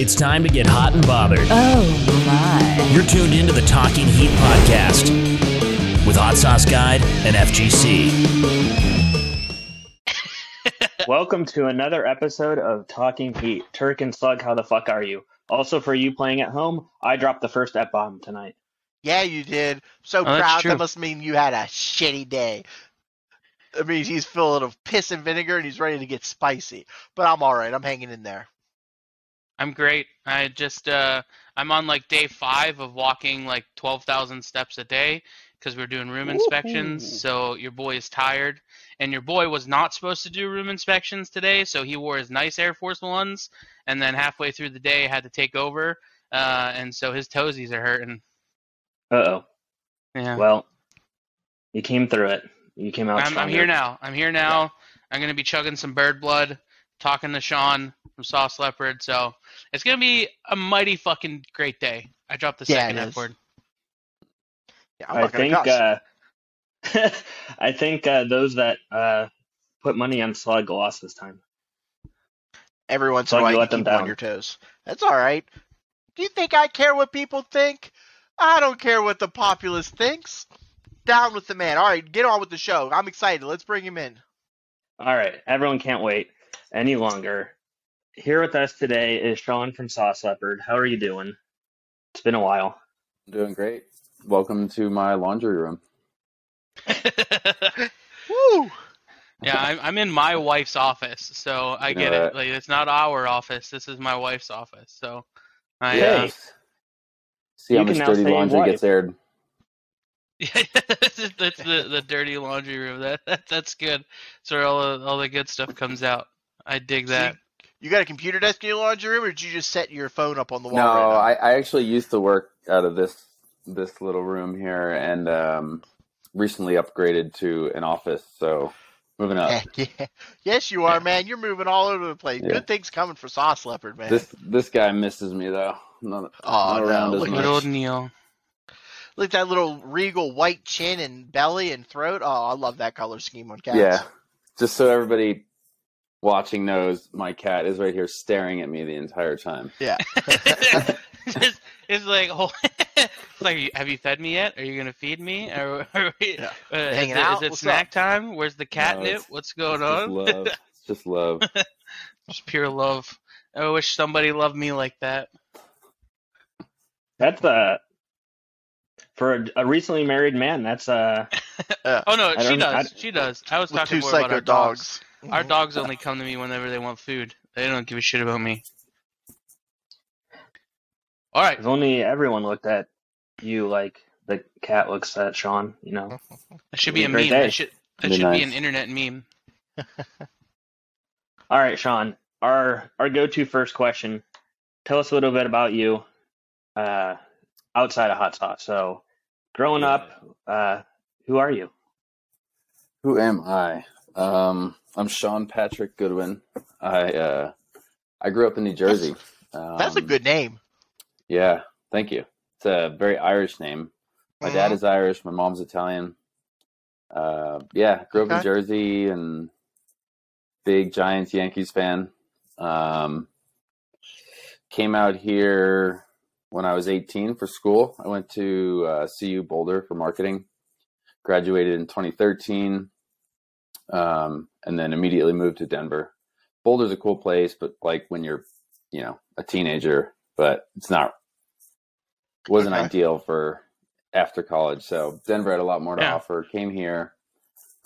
It's time to get hot and bothered. Oh my. You're tuned into the Talking Heat podcast with Hot Sauce Guide and FGC. Welcome to another episode of Talking Heat. Turk and Slug, how the fuck are you? Also, for you playing at home, I dropped the first F bomb tonight. Yeah, you did. So Oh, proud. That must mean you had a shitty day. I mean, he's full of piss and vinegar and he's ready to get spicy. But I'm all right. I'm hanging in there. I'm great. I just uh I'm on like day 5 of walking like 12,000 steps a day cuz we're doing room inspections. So your boy is tired and your boy was not supposed to do room inspections today, so he wore his nice Air Force ones and then halfway through the day had to take over uh and so his toesies are hurting. Uh oh. Yeah. Well, you came through it. You came out I'm, I'm here now. I'm here now. I'm gonna be chugging some bird blood, talking to Shaun from Sauce Leopard. So it's gonna be a mighty fucking great day. I dropped the Yeah, second it F word. Yeah, I'm I not gonna think. cuss. Uh, I think uh, those that uh, put money on Slug lost this time. Every once in Slug, a while you you let them keep 'em on down. your toes. That's all right. Do you think I care what people think? I don't care what the populace thinks. Down with the man. All right, get on with the show. I'm excited. Let's bring him in. All right, everyone can't wait any longer. Here with us today is Shaun from Sauce Leopard. How are you doing? It's been a while. Doing great. Welcome to my laundry room. Woo! yeah, I'm, I'm in my wife's office, so I get it. Like it's not our office. This is my wife's office. So I uh, See You how can much now dirty laundry gets aired. Yeah, that's the the dirty laundry room. That, that that's good. So all the, all the good stuff comes out. I dig So that. You got a computer desk in your laundry room, or did you just set your phone up on the wall? No, right I, I actually used to work out of this this little room here, and um, recently upgraded to an office. So moving up. Heck yeah. Yes, you are, man. You're moving all over the place. Yeah. Good things coming for Sauce Leopard, man. This this guy misses me though. Not, Oh, not no, as look at old Neil. Look at that little regal white chin and belly and throat. Oh, I love that color scheme on cats. Yeah, just so everybody watching knows, my cat is right here staring at me the entire time. Yeah. it's, it's like, oh, it's like, have you fed me yet? Are you gonna feed me? Or, are we, Yeah. uh, is Hanging it, out? is it What's snack time? Where's the catnip? it's- What's going It's just on? love. It's just love. Just pure love. I wish somebody loved me like that. That's uh for a, a recently married man. That's uh Oh no, she does. I- she does. I was talking two more about our dogs. dogs. Our Mhm. dogs only come to me whenever they want food. They don't give a shit about me. All right. if only everyone looked at you like the cat looks at Shaun. You know. That should be a It'd be a meme. great day. That should that Be should be an internet meme. All right, Shaun. Our our go to first question. Tell us a little bit about you, uh, outside of hot sauce. So, growing up, uh, who are you? Who am I? Um, I'm Shaun Patrick Goodwin. I uh, I grew up in New Jersey. Um, That's a good name. Yeah, thank you. It's a very Irish name. My dad Mhm. is Irish. My mom's Italian. Uh, yeah, grew up in Jersey and big Giants Yankees fan. Um, came out here when I was 18 for school. I went to uh, CU Boulder for marketing. Graduated in 2013, um, and then immediately moved to Denver. Boulder's a cool place, but like when you're, you know, a teenager, but it's not wasn't Okay. ideal for after college. So Denver had a lot more to Yeah. offer. Came here,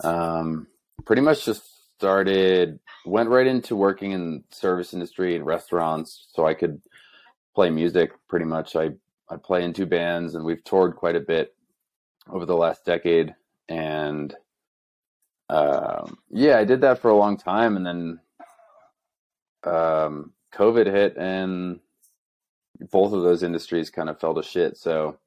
um, pretty much just started, went right into working in service industry and restaurants, so I could play music. Pretty much, I I play in two bands, and we've toured quite a bit over the last decade. And um, yeah, I did that for a long time, and then um, COVID hit, and both of those industries kind of fell to shit. So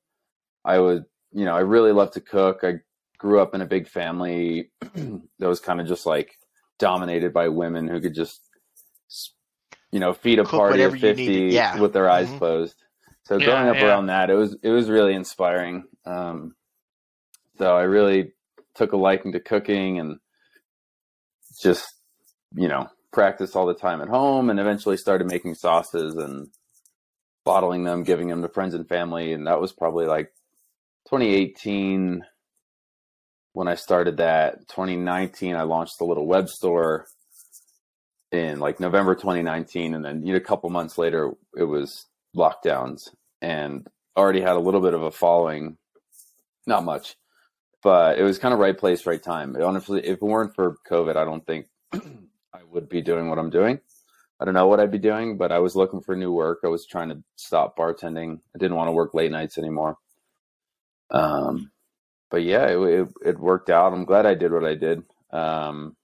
I would, you know, I really love to cook. I grew up in a big family that was kind of just like dominated by women who could just, you know, feed a Cook party of fifty yeah. with their eyes Mhm. closed. So Yeah, growing up yeah. around that, it was it was really inspiring. Um, so I really took a liking to cooking and just you know practice all the time at home, and eventually started making sauces and bottling them, giving them to friends and family, and that was probably like 2018 when I started that. 2019, I launched a little web store in like November 2019, and then you know, a couple months later, it was lockdowns, and already had a little bit of a following, not much, but it was kind of right place, right time. Honestly, if it weren't for COVID, I don't think I would be doing what I'm doing. I don't know what I'd be doing, but I was looking for new work. I was trying to stop bartending. I didn't want to work late nights anymore. Um, but yeah, it, it, it worked out. I'm glad I did what I did. Um,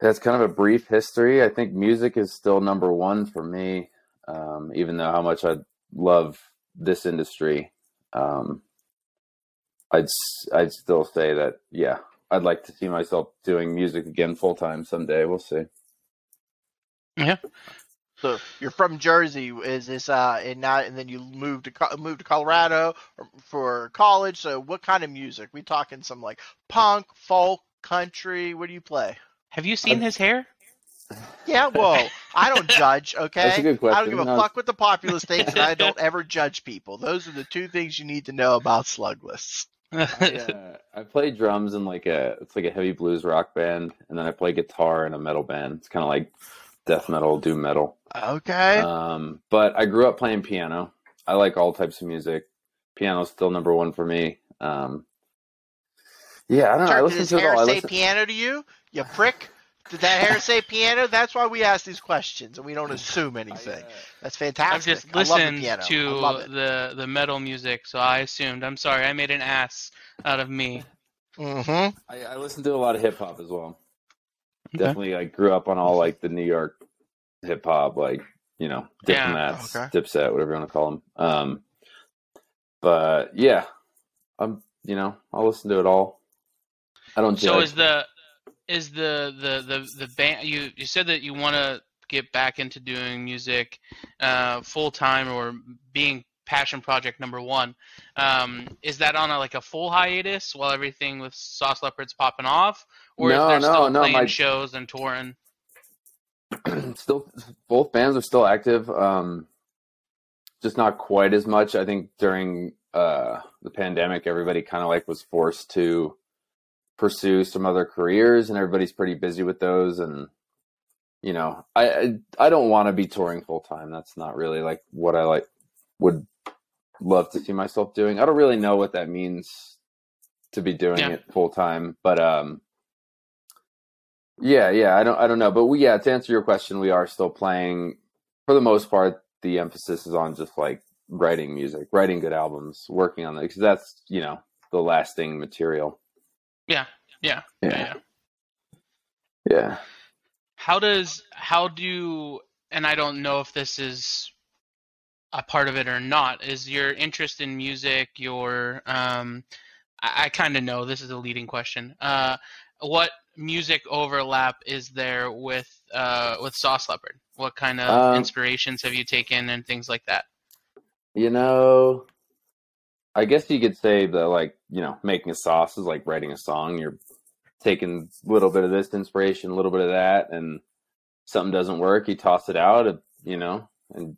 that's kind of a brief history. I think music is still number one for me, um, even though how much I love this industry. Um, I'd s- I'd still say that yeah, I'd like to see myself doing music again full time someday. We'll see. Yeah. So you're from Jersey. Is this uh and now and then you moved to moved to Colorado for college? So what kind of music? We talking some like punk, folk, country? What do you play? Have you seen his hair? Yeah, whoa. I don't judge, okay? That's a good I don't give a No. fuck what the populace thinks, and I don't ever judge people. Those are the two things you need to know about slug lists. I, uh, I play drums in like a it's like a heavy blues rock band, and then I play guitar in a metal band. It's kind of like death metal, doom metal. Okay. Um, but I grew up playing piano. I like all types of music. Piano's still number one for me. Um, yeah, I don't know. I listen to it all. I listen, piano to you? You prick. Did that hair say piano? That's why we ask these questions and we don't assume anything. I, uh, That's I've fantastic. just I love the listened piano. To love the the metal music, so I assumed. I'm sorry, I made an ass out of me. Mm-hmm. I, I listen to a lot of hip hop as well. Okay. Definitely, I grew up on all like the New York hip hop, like you know, Yeah. diplomats, Okay. dipset, whatever you want to call them. Um, but yeah, I'm you know, I'll listen to it all. I don't. So judge. is the is the the the the band? You you said that you want to get back into doing music uh, full time or being passion project number one. Um, is that on a, like a full hiatus while everything with Sauce Leopards popping off, or No, is there no, still no, playing my- shows and touring? still both bands are still active um just not quite as much i think during uh the pandemic everybody kind of like was forced to pursue some other careers and everybody's pretty busy with those and you know i i, I don't want to be touring full time that's not really like what i like would love to see myself doing i don't really know what that means to be doing Yeah. it full time but um yeah, yeah, I don't, I don't know, but we, yeah, to answer your question, we are still playing. For the most part, the emphasis is on just like writing music, writing good albums, working on it because that's you know the lasting material. Yeah, yeah, yeah. Yeah, yeah. yeah. How does how do and I don't know if this is a part of it or not. Is your interest in music your um I, I kind of know this is a leading question. Uh, what music overlap is there with uh with Sauce Leopard? What kind of Um, inspirations have you taken and things like that? You know, I guess you could say that like you know making a sauce is like writing a song. You're taking a little bit of this inspiration, a little bit of that, and something doesn't work, you toss it out, you know, and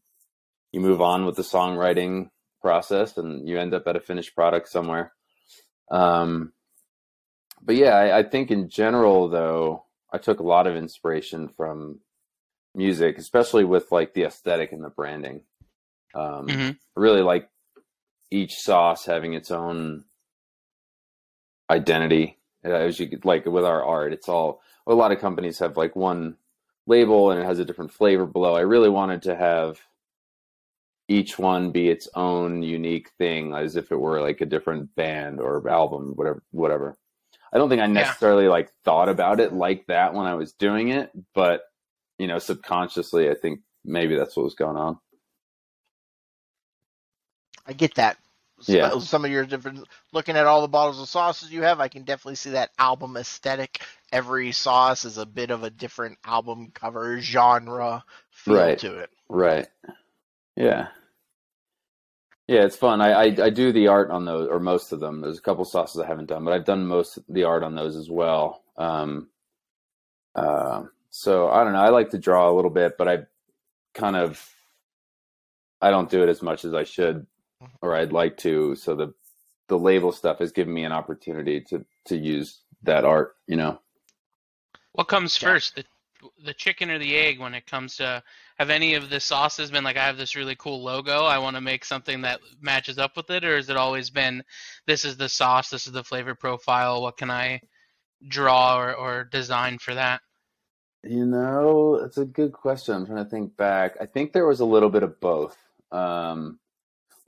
you move on with the songwriting process, and you end up at a finished product somewhere. Um, but yeah, I, I think in general, though, I took a lot of inspiration from music, especially with like the aesthetic and the branding. Um, Mhm. I really like each sauce having its own identity. Uh, As you could- like with our art, it's all a lot of companies have like one label and it has a different flavor below. I really wanted to have each one be its own unique thing, as if it were like a different band or album, whatever. Whatever. I don't think I necessarily like thought about it like that when I was doing it, but you know, subconsciously, I think maybe that's what was going on. I get that. Some- Yeah. Some of your different looking at all the bottles of sauces you have, I can definitely see that album aesthetic. Every sauce is a bit of a different album cover genre feel Right. to it. Right. Yeah. Yeah, it's fun. I, I I do the art on those, or most of them. There's a couple sauces I haven't done, but I've done most of the art on those as well. Um, uh, so I don't know. I like to draw a little bit, but I kind of I don't do it as much as I should or I'd like to. So the the label stuff has given me an opportunity to to use that art. You know. What comes Yeah. first, the the chicken or the egg when it comes to have any of the sauces been like I have this really cool logo, I want to make something that matches up with it, or has it always been this is the sauce, this is the flavor profile, what can I draw or, or design for that? You know, it's a good question. I'm trying to think back. I think there was a little bit of both. Um,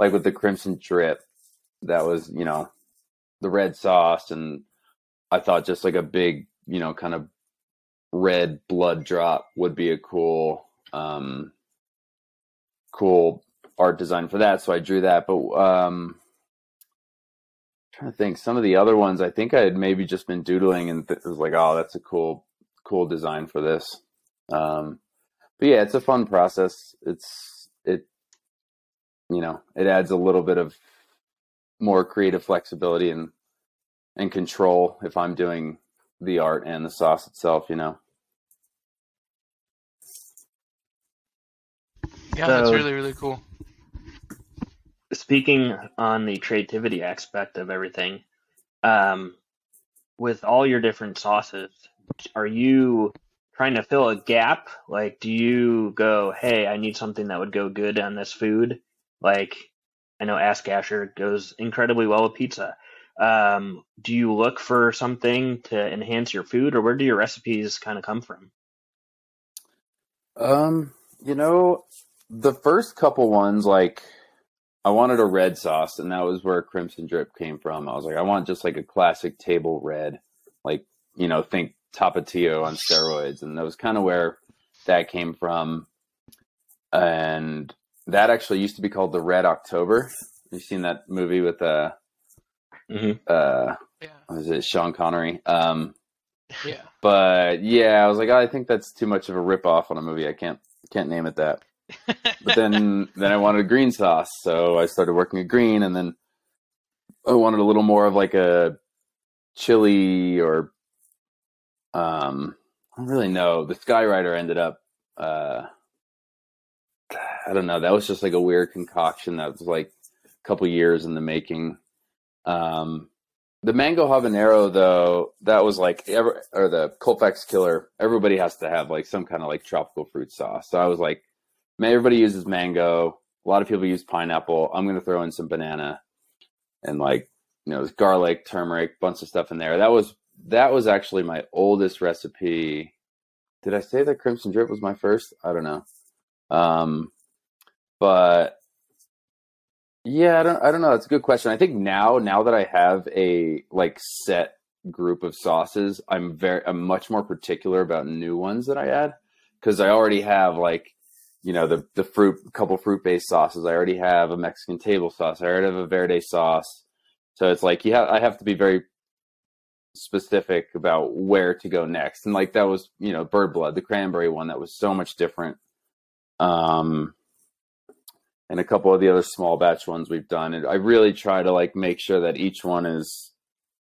like with the crimson drip, that was, you know, the red sauce, and I thought just like a big, you know, kind of red blood drop would be a cool, um, cool art design for that. So I drew that. But um, trying to think, some of the other ones, I think I had maybe just been doodling and th- was like, oh, that's a cool cool design for this. Um, but yeah, it's a fun process. It's it, you know, it adds a little bit of more creative flexibility and and control if I'm doing the art and the sauce itself. You know. Yeah, that's really really cool. Speaking on the creativity aspect of everything, um, with all your different sauces, are you trying to fill a gap? Like, do you go, hey, I need something that would go good on this food? Like, I know Ass Gasher goes incredibly well with pizza. Um, do you look for something to enhance your food, or where do your recipes kind of come from? Um, you know, the first couple ones, like I wanted a red sauce, and that was where Crimson Drip came from. I was like, I want just like a classic table red, like you know, think Tapatio on steroids, and that was kind of where that came from. And that actually used to be called the Red October. You've seen that movie with uh, hmm uh, Yeah, what is it Sean Connery? Um, yeah. but yeah, I was like, "Oh, I think that's too much of a rip off on a movie. I can't can't name it that. But then then I wanted a green sauce, so I started working at green, and then I wanted a little more of like a chili or um I don't really know. The Skyrider ended up uh I don't know. That was just like a weird concoction that was like a couple years in the making. Um the mango habanero though, that was like ever or the Colfax killer, everybody has to have like some kind of like tropical fruit sauce. So I was like, everybody uses mango. A lot of people use pineapple. I'm gonna throw in some banana and like you know, garlic, turmeric, bunch of stuff in there. That was that was actually my oldest recipe. Did I say that crimson drip was my first? I don't know. Um, but yeah, I don't I don't know. That's a good question. I think now now that I have a like set group of sauces, I'm very I'm much more particular about new ones that I add because I already have like you know the the fruit couple fruit based sauces. I already have a Mexican table sauce. I already have a verde sauce. So it's like have I have to be very specific about where to go next. And like that was, you know, bird blood, the cranberry one that was so much different. Um and a couple of the other small batch ones we've done. And I really try to like make sure that each one is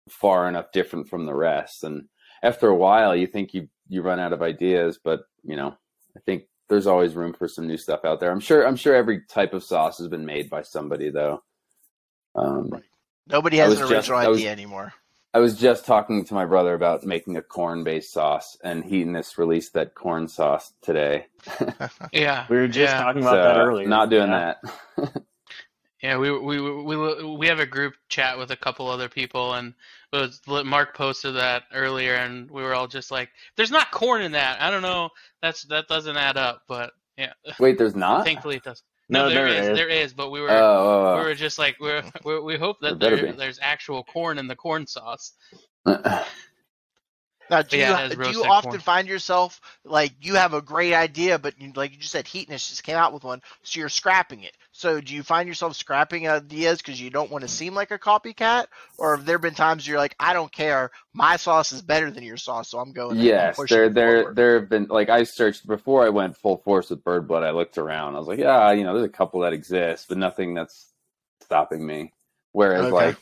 far enough different from the rest. And after a while you think you you run out of ideas, but you know, I think there's always room for some new stuff out there. I'm sure I'm sure every type of sauce has been made by somebody though. Um Right. Nobody has was an just- original was- idea anymore. I was just talking to my brother about making a corn based sauce, and Heatonist released that corn sauce today. Yeah, We were just yeah. talking about that earlier. Not doing Yeah. that. Yeah, we we we we have a group chat with a couple other people, and it was Mark posted that earlier, and we were all just like, "There's not corn in that. I don't know. That's that doesn't add up." But yeah, Wait, there's not. thankfully it does. No, No, there there is, is. there is, but we were oh, oh, oh. we oh. were just like we're, we're we hope that there, there's actual corn in the corn sauce. Uh, Now, do yeah, you do you often corn. find yourself like you have a great idea, but you, like you just said, Heatonist just came out with one, so you're scrapping it. So do you find yourself scrapping ideas because you don't want to seem like a copycat, or have there been times you're like, I don't care, my sauce is better than your sauce, so I'm going. I'm yes, pushing there, there, forward." there have been like I searched before I went full force with bird blood. I looked around. I was like, yeah, you know, there's a couple that exist, but nothing that's stopping me. Whereas, Okay. like,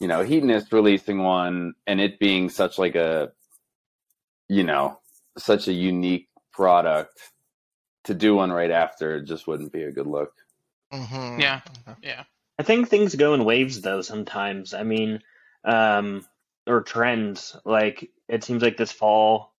you know, Heatonist releasing one and it being such like a, you know, such a unique product to do one right after just wouldn't be a good look. Mhm. Yeah. Yeah. I think things go in waves though sometimes. I mean, um, or trends. Like it seems like this fall,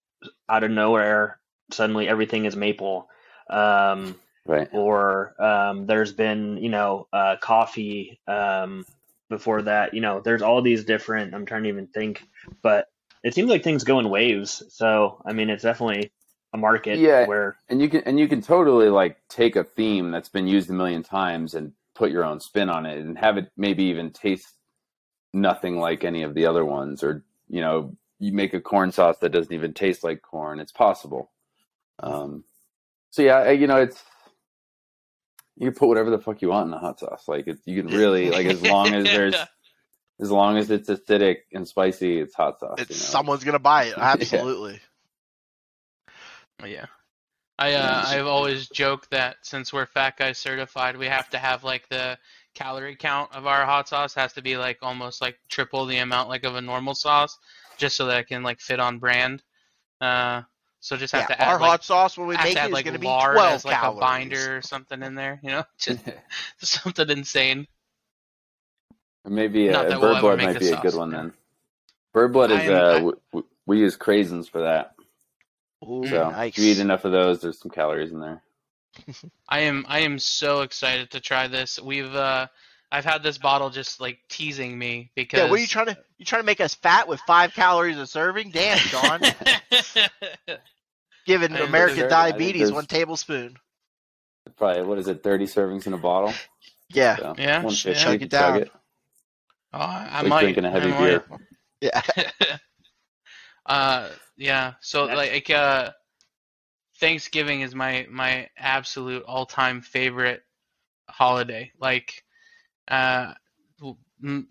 out of nowhere, suddenly everything is maple. Um, Right. or um, there's been you know uh, coffee um, before that. You know, there's all these different. I'm trying to even think, but it seems like things go in waves. So I mean, it's definitely a market Yeah. where And you can and you can totally like take a theme that's been used a million times and put your own spin on it and have it maybe even taste nothing like any of the other ones or you know you make a corn sauce that doesn't even taste like corn it's possible um so yeah you know it's you can put whatever the fuck you want in a hot sauce like it, you can really like as long as there's as long as it's acidic and spicy it's hot sauce It's you know? someone's gonna buy it. Absolutely. Yeah. I uh, I've always joked that since we're fat guy certified, we have to have like the calorie count of our hot sauce has to be like almost like triple the amount like of a normal sauce, just so that it can like fit on brand. Uh, so just have Yeah, to add our like, hot sauce when we have make to it add is like gonna be lard twelve as like calories. a binder or something in there, you know, just something insane. Maybe Not uh, that we'll bird blood might the be a sauce, good one then. Bird blood is I'm- uh, I- w- w- we use craisins for that. Ooh, So nice. if you eat enough of those, there's some calories in there. I am I am so excited to try this. We've uh, I've had this bottle just like teasing me because Yeah, what are you trying to you trying to make us fat with five calories a serving? Damn, Shaun. Giving American very- I think diabetes one tablespoon. Probably what is it, 30 servings in a bottle? Yeah. So Yeah, 150. yeah. Chug it down. it. Oh, I, I Like might drinking a heavy I beer. might. Yeah. uh, yeah. So That's- like, uh, Thanksgiving is my my absolute all time favorite holiday. Like, uh,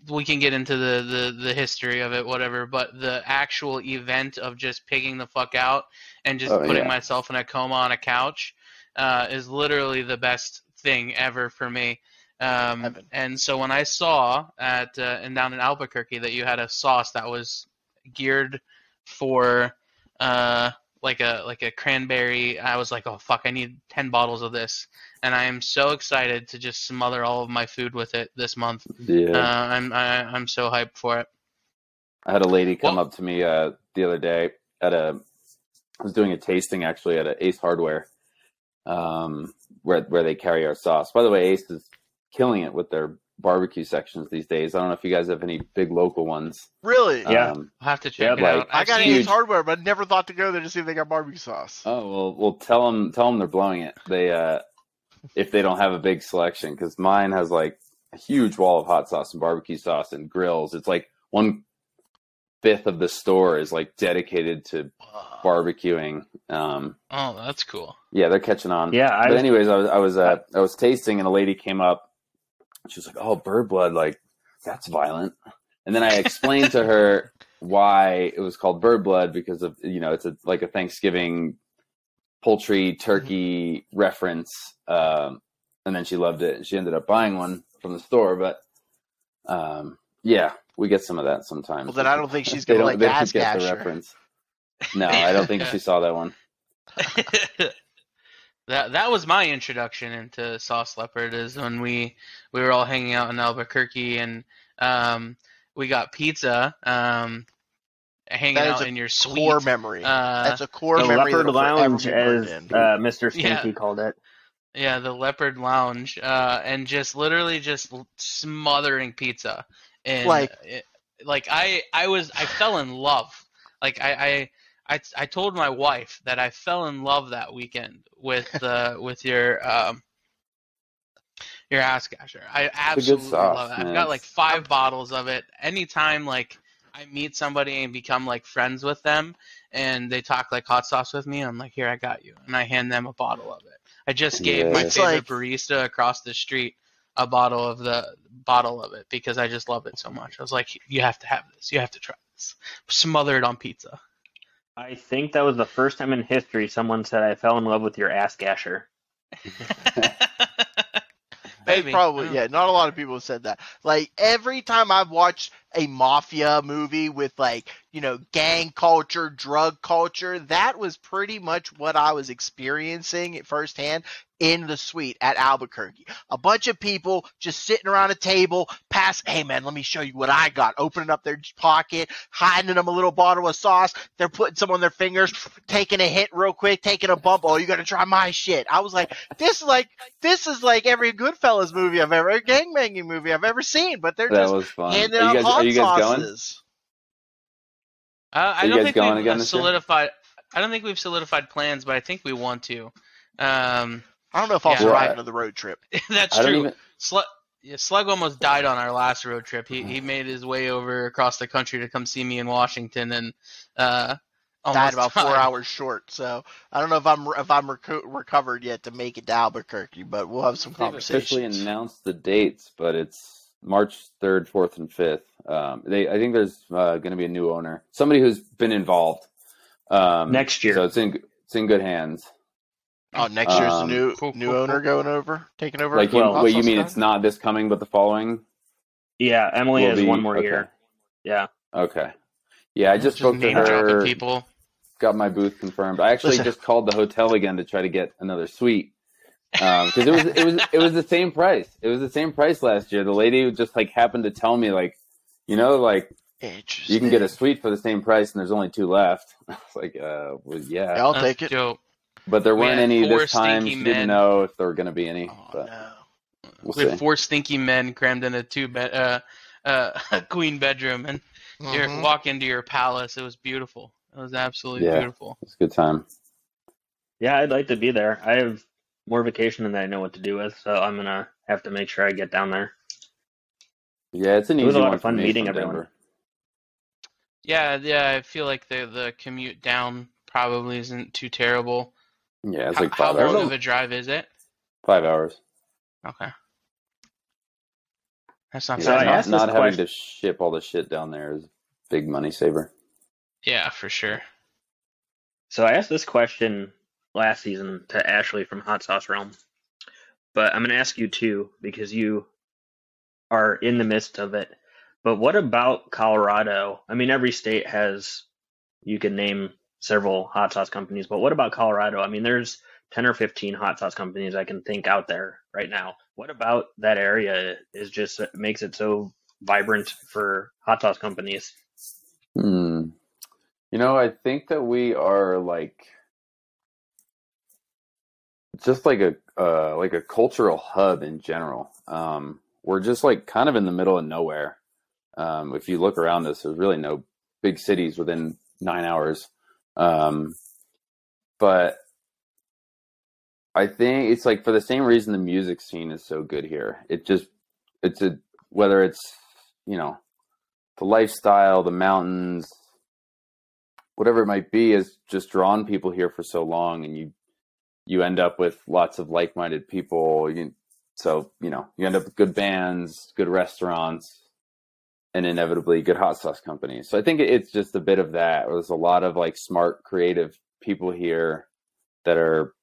we can get into the, the the history of it, whatever. But the actual event of just pigging the fuck out and just Oh, putting yeah. myself in a coma on a couch uh, is literally the best thing ever for me. Um, and so when I saw at uh, and down in Albuquerque that you had a sauce that was geared for uh, like a like a cranberry, I was like, oh fuck, I need ten bottles of this, and I am so excited to just smother all of my food with it this month. Yeah. Uh, I'm I, I'm so hyped for it. I had a lady come Well- up to me uh, the other day at a. I was doing a tasting actually at a Ace Hardware, um, where where they carry our sauce. By the way, Ace is killing it with their barbecue sections these days. I don't know if you guys have any big local ones. Really? Yeah. Um, I'll have to check Yeah, it like- out. I got seen- Ace Hardware, but never thought to go there to see if they got barbecue sauce. oh well, well tell them tell them they're blowing it. They uh, if they don't have a big selection because mine has like a huge wall of hot sauce and barbecue sauce and grills. It's like one fifth of the store is like dedicated to barbecuing. Um, Oh, that's cool. yeah, they're catching on. yeah, I but anyways, I was I was uh, I was tasting, and a lady came up. She was like, "Oh, bird blood, like that's violent." And then I explained to her why it was called bird blood because of you know it's a, like a Thanksgiving poultry turkey reference. Um, and then she loved it, and she ended up buying one from the store. But um, yeah, we get some of that sometimes. Well, then I don't think she's gonna like Ass get the reference. No, I don't think she saw that one. that that was my introduction into Sauce Leopard is when we we were all hanging out in Albuquerque and um, we got pizza um, hanging That is out a in your suite. Core memory. Uh, That's a core the memory. Leopard Lounge, as uh, Mr. Yeah. Stinky called it. Yeah, the Leopard Lounge, uh, and just literally just smothering pizza, and Like- it, like I I was I fell in love. Like I I I, I told my wife that I fell in love that weekend with uh, with your um your ass gasher. I absolutely sauce, love it. I've got like five bottles of it. Anytime like I meet somebody and become like friends with them, and they talk like hot sauce with me, I'm like, here, I got you, and I hand them a bottle of it. I just gave my Yeah. It's favorite like- barista across the street a bottle of the bottle of it because I just love it so much. I was like, you have to have this. You have to try this. Smother it on pizza. I think that was the first time in history someone said I fell in love with your ass gasher. Maybe. probably uh. yeah. Not a lot of people have said that. Like every time I've watched a mafia movie with like you know gang culture, drug culture. That was pretty much what I was experiencing at firsthand in the suite at Albuquerque. A bunch of people just sitting around a table, pass, hey man, let me show you what I got. Opening up their pocket, hiding them a little bottle of sauce. They're putting some on their fingers, taking a hit real quick, taking a bump. Oh, you gotta try my shit. I was like, this is like, this is like every Goodfellas movie I've ever, gangbanging movie I've ever seen, but they're That just was fun. handing Are out you guys, hot are you guys going? sauces. Uh, I you don't guys think going we've again uh, year? solidified. I don't think we've solidified plans, but I think we want to. Um, I don't know if I'll Yeah. survive another road trip. that's I true. even. Slug, yeah, Slug almost died on our last road trip. He he made his way over across the country to come see me in Washington, and uh, almost Died about four died. hours short, so I don't know if I'm if I'm reco- recovered yet to make it to Albuquerque, but we'll have some They've officially announced the dates, but it's March third, fourth, and fifth. Um, they, I think there's uh, going to be a new owner, somebody who's been involved um, Next year. So it's in it's in good hands. Oh, next year's Um, new cool, new cool, owner cool. going over, taking over. Like, you, Well, wait, you mean it's not this coming, but the following? Yeah, Emily will has be- one more okay. year. Yeah. Okay. Yeah, I just Just spoke to her. people. Got my booth confirmed. I actually Listen. just called the hotel again to try to get another suite because it was it was it was the same price. It was the same price last year. The lady just like happened to tell me like, you know, like Interesting. you can get a suite for the same price and there's only two left. I was like, uh, well, yeah. I'll take it. dope. But there weren't had any this time. stinky She didn't men. know if there were going to be any. Oh but no. we'll We see. had four stinky men crammed in a two bed, uh, uh, a queen bedroom, and you Mhm. walk into your palace. It was beautiful. It was absolutely Yeah. beautiful. It's a good time. Yeah, I'd like to be there. I have more vacation than I know what to do with, so I'm gonna have to make sure I get down there. Yeah, it's an It easy was a lot one of fun meeting everyone. Denver. Yeah, yeah. I feel like the the commute down probably isn't too terrible. Yeah, it's how, like how five long of a drive is it? Five hours. Okay, that's not Yeah, So bad. not, not having question- to ship all the shit down there is a big money saver. Yeah, for sure. So I asked this question last season to Ashley from Hot Sauce Realm, but I'm going to ask you too because you are in the midst of it. But what about Colorado? I mean, every state has, you can name several hot sauce companies, but what about Colorado? I mean, there's 10 or 15 hot sauce companies I can think out there right now. What about that area is just makes it so vibrant for hot sauce companies? Hmm. You know, I think that we are like just like a uh, like a cultural hub in general. Um, we're just like kind of in the middle of nowhere. Um, if you look around us, there's really no big cities within nine hours. Um, but I think it's like for the same reason the music scene is so good here. It just it's a whether it's you know the lifestyle, the mountains, whatever it might be, has just drawn people here for so long, and you you end up with lots of like-minded people. You, so you know you end up with good bands, good restaurants, and inevitably good hot sauce companies. So I think it's just a bit of that. There's a lot of like smart, creative people here that are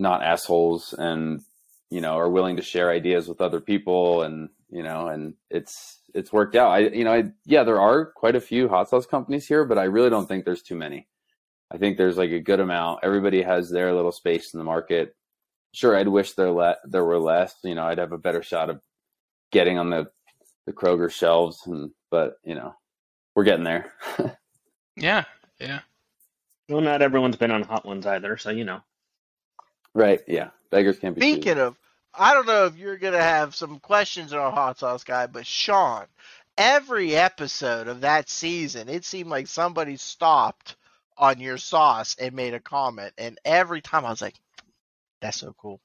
not assholes and you know are willing to share ideas with other people and you know and it's it's worked out. I you know I, yeah there are quite a few hot sauce companies here but i really don't think there's too many. I think there's like a good amount. Everybody has their little space in the market. Sure i'd wish there le- there were less. You know i'd have a better shot of getting on the the kroger shelves and but you know we're getting there Yeah, yeah. Well, not everyone's been on hot ones either, so you know. right yeah beggars can't be Speaking choosers. of, I don't know if you're gonna have some questions on hot sauce guy, but Shaun, every episode of that season, it seemed like somebody stopped on your sauce and made a comment, and every time I was like, "That's so cool."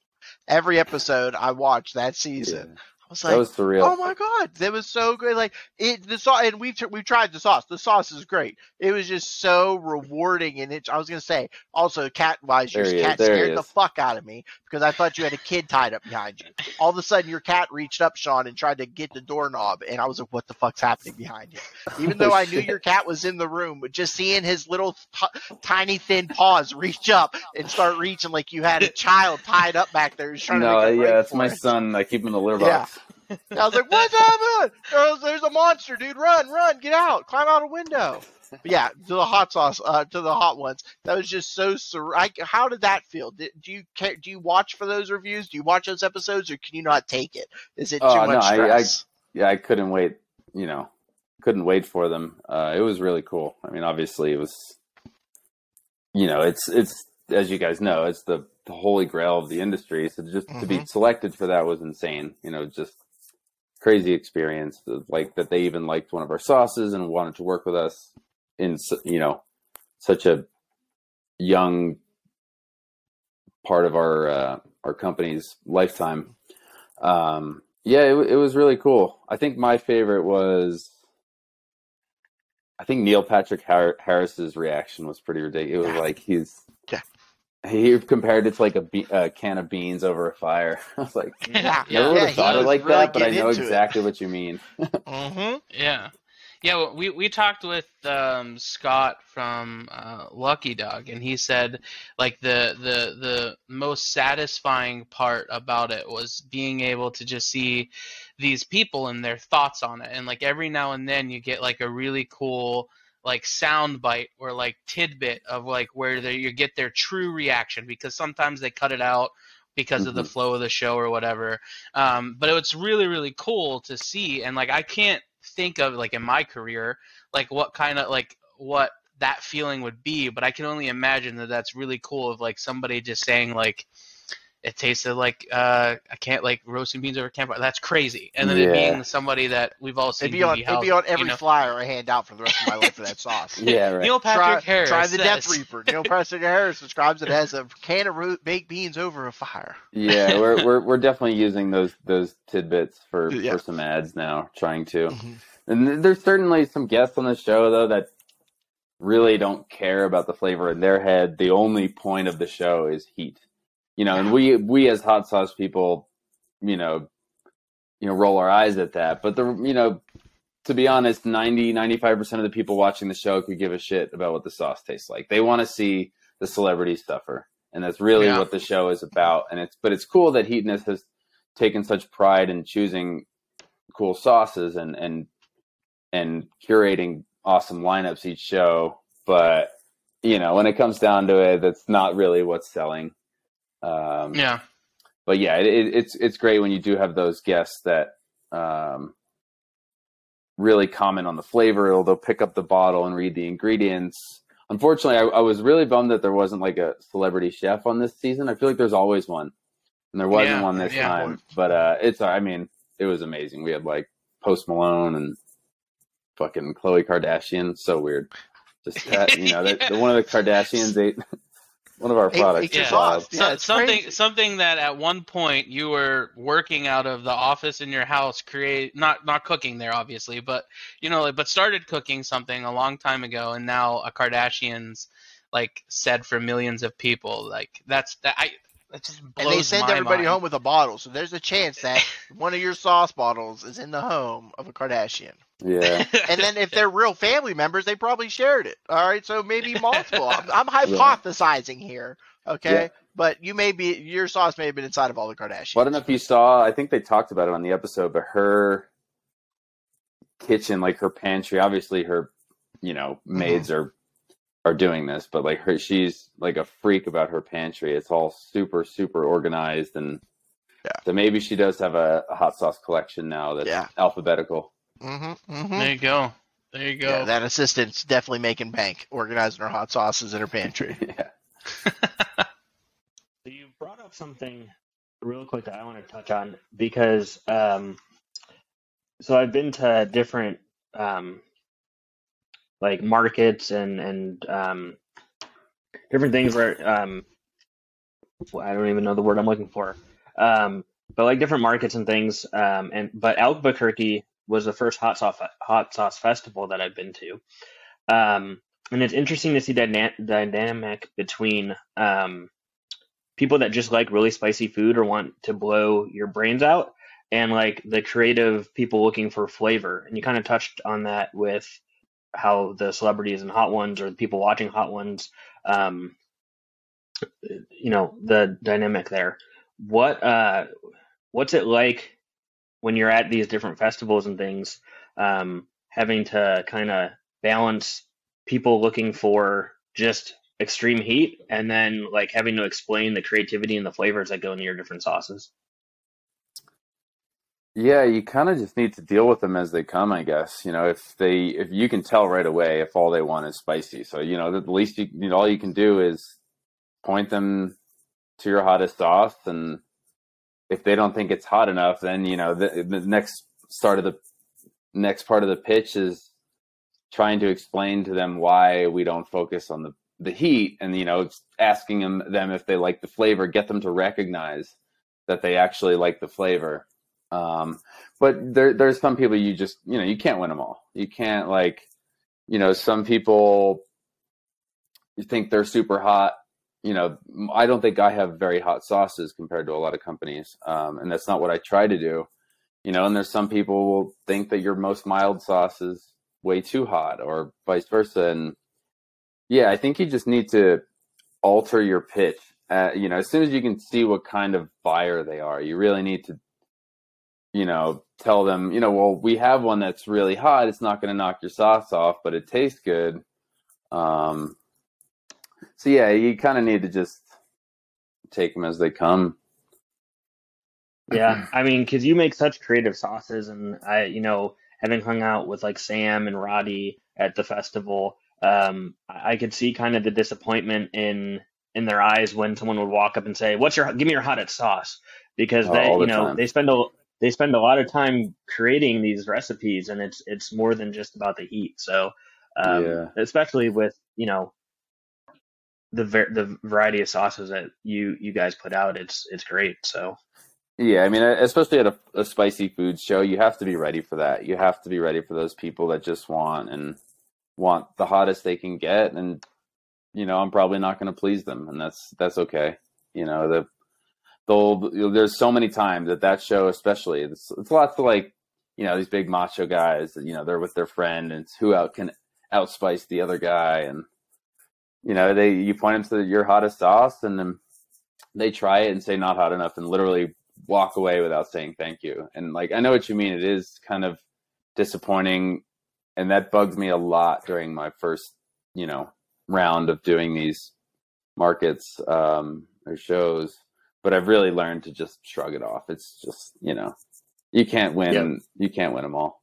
Every episode I watched that season, Yeah. Was that like, was surreal Oh my god, that was so good! Like it, the sauce, and we've we've tried the sauce. The sauce is great. It was just so rewarding, and it. I was gonna say also cat wise, your he is, cat scared the fuck out of me because I thought you had a kid tied up behind you. All of a sudden, your cat reached up, Shaun, and tried to get the doorknob, and I was like, "What the fuck's happening behind you?" Even though Oh, I knew shit. your cat was in the room, but just seeing his little t- tiny thin paws reach up and start reaching like you had a child tied up back there, trying no yeah it's my it. son i keep him in the litter Yeah. I was like, "What's happening? There's, there's a monster, dude! Run, run, get out, climb out a window." But yeah, to the hot sauce, uh, to the hot ones. That was just so sur- I, How did that feel? Did, do you care, do you watch for those reviews? Do you watch those episodes, or can you not take it? Is it too Oh, no, much I- I- stress? yeah, I couldn't wait. You know, couldn't wait for them. Uh, it was really cool. I mean, obviously, it was. You know, it's it's as you guys know, it's the, the holy grail of the industry. So just to be selected for that was insane. You know, just crazy experience. Like that they even liked one of our sauces and wanted to work with us in you know such a young part of our uh, our company's lifetime. Um, yeah, it, it was really cool. I think my favorite was, I think Neil Patrick Har- Harris's reaction was pretty ridiculous. It was like he's. He compared it to like a, be- a can of beans over a fire. I was like, Yeah, never would have he thought it like really that, but I know into it. exactly what you mean. Mm-hmm. Yeah. Yeah, well, we we talked with um, Scott from uh, Lucky Dog, and he said like the the the most satisfying part about it was being able to just see these people and their thoughts on it, and like every now and then you get like a really cool like sound bite or like tidbit of like where they, you get their true reaction because sometimes they cut it out because of the Mhm. flow of the show or whatever. Um, but it was really really cool to see, and like I can't think of like in my career like what kind of like what that feeling would be but i can only imagine that that's really cool of like somebody just saying like it tasted like uh i can't like roasting beans over a campfire that's crazy and then it being somebody that we've all seen It'd be on. Doogie It'd be Howser, on you every know. flyer I hand out for the rest of my life for that sauce. yeah, right. neil Try, patrick harris try the Death Reaper. Neil Patrick Harris describes it as a can of ro- baked beans over a fire. yeah, we're we're we're definitely using those those tidbits for Yeah. for some ads now, trying to. Mhm. And there's certainly some guests on the show though that really don't care about the flavor in their head. The only point of the show is heat. You know, and we we as hot sauce people, you know, you know, roll our eyes at that. But the you know, to be honest, 90 95% of the people watching the show could give a shit about what the sauce tastes like. They want to see the celebrity stuffer. And that's really Yeah. what the show is about. And it's but it's cool that Heatonist has taken such pride in choosing cool sauces and and and curating awesome lineups each show. But you know, when it comes down to it, that's not really what's selling. Um, yeah but yeah, it, it, it's it's great when you do have those guests that um, really comment on the flavor. They'll, pick up the bottle and read the ingredients. Unfortunately, I, I was really bummed that there wasn't like a celebrity chef on this season. I feel like there's always one, and there wasn't Yeah, one this yeah. time. But uh, it's I mean, it was amazing. We had like Post Malone and fucking Khloe Kardashian. So weird. Just that, you know, that, one of the Kardashians ate one of our products. ate your Yeah. sauce. So- something crazy. something that at one point you were working out of the office in your house create not not cooking there obviously but you know like, but started cooking something a long time ago and now a Kardashians like said for millions of people like that's that I that just blows And they send my everybody mind. home with a bottle, so there's a chance that one of your sauce bottles is in the home of a Kardashian. Yeah. And then if they're real family members, they probably shared it. All right, so maybe multiple. I'm, I'm hypothesizing here, okay? Yeah. But you may be your sauce may have been inside of all the Kardashians. Well, I don't know if you saw. I think they talked about it on the episode, but her kitchen, like her pantry, obviously her, you know, Mm-hmm. maids are are doing this, but like her, she's like a freak about her pantry. It's all super super organized, and Yeah. so maybe she does have a, a hot sauce collection now that's Yeah. alphabetical. Mm-hmm, mm-hmm. there you go there you go Yeah, that assistant's definitely making bank, organizing her hot sauces in her pantry. yeah. So you brought up something real quick that I want to touch on because um, so I've been to different um, like markets and and um, different things where um, I don't even know the word I'm looking for, um, but like different markets and things. Um, and but Albuquerque was the first hot sauce hot sauce festival that I've been to. Um, and it's interesting to see that dyna- dynamic between um, people that just like really spicy food or want to blow your brains out and like the creative people looking for flavor and you kind of touched on that with how the celebrities and hot ones or the people watching hot ones um you know the dynamic there what uh what's it like when you're at these different festivals and things, um, having to kind of balance people looking for just extreme heat and then like having to explain the creativity and the flavors that go into your different sauces. Yeah, you kind of just need to deal with them as they come, I guess. You know, if they if you can tell right away if all they want is spicy. So, you know, the least you, you know, all you can do is point them to your hottest sauce and if they don't think it's hot enough, then, you know, the, the next start of the next part of the pitch is trying to explain to them why we don't focus on the the heat and you know asking them them if they like the flavor get them to recognize that they actually like the flavor um, but there, there's some people you just, you know, you can't win them all. You can't like, you know, some people you think they're super hot. You know, I don't think I have very hot sauces compared to a lot of companies, um, and that's not what I try to do. You know, and there's some people will think that your most mild sauce is way too hot, or vice versa. And yeah, I think you just need to alter your pitch. Uh, you know, as soon as you can see what kind of buyer they are, you really need to you know, tell them, you know, well, we have one that's really hot. It's not going to knock your sauce off, but it tastes good. Um, so yeah, you kind of need to just take them as they come. Yeah, I mean, because you make such creative sauces, and I, you know, having hung out with like Sam and Roddy at the festival, um, I could see kind of the disappointment in in their eyes when someone would walk up and say, "What's your give me your hottest sauce?" Because they, All the you know, time. they spend a they spend a lot of time creating these recipes, and it's it's more than just about the heat. So, um, Yeah. especially with you know the ver- the variety of sauces that you you guys put out, it's it's great. So, Yeah, I mean, especially at a, a spicy food show, you have to be ready for that. You have to be ready for those people that just want and want the hottest they can get, and you know, I'm probably not going to please them, and that's that's okay. You know, the they'll you know, there's so many times at that show, especially it's it's lots of like you know these big macho guys. You know, they're with their friend, and it's who out can outspice the other guy, and you know they you point them to your hottest sauce, and then they try it and say not hot enough, and literally walk away without saying thank you. And like I know what you mean. It is kind of disappointing, and that bugs me a lot during my first you know round of doing these markets um, or shows. But I've really learned to just shrug it off. It's just you know you can't win. Yep. You can't win them all.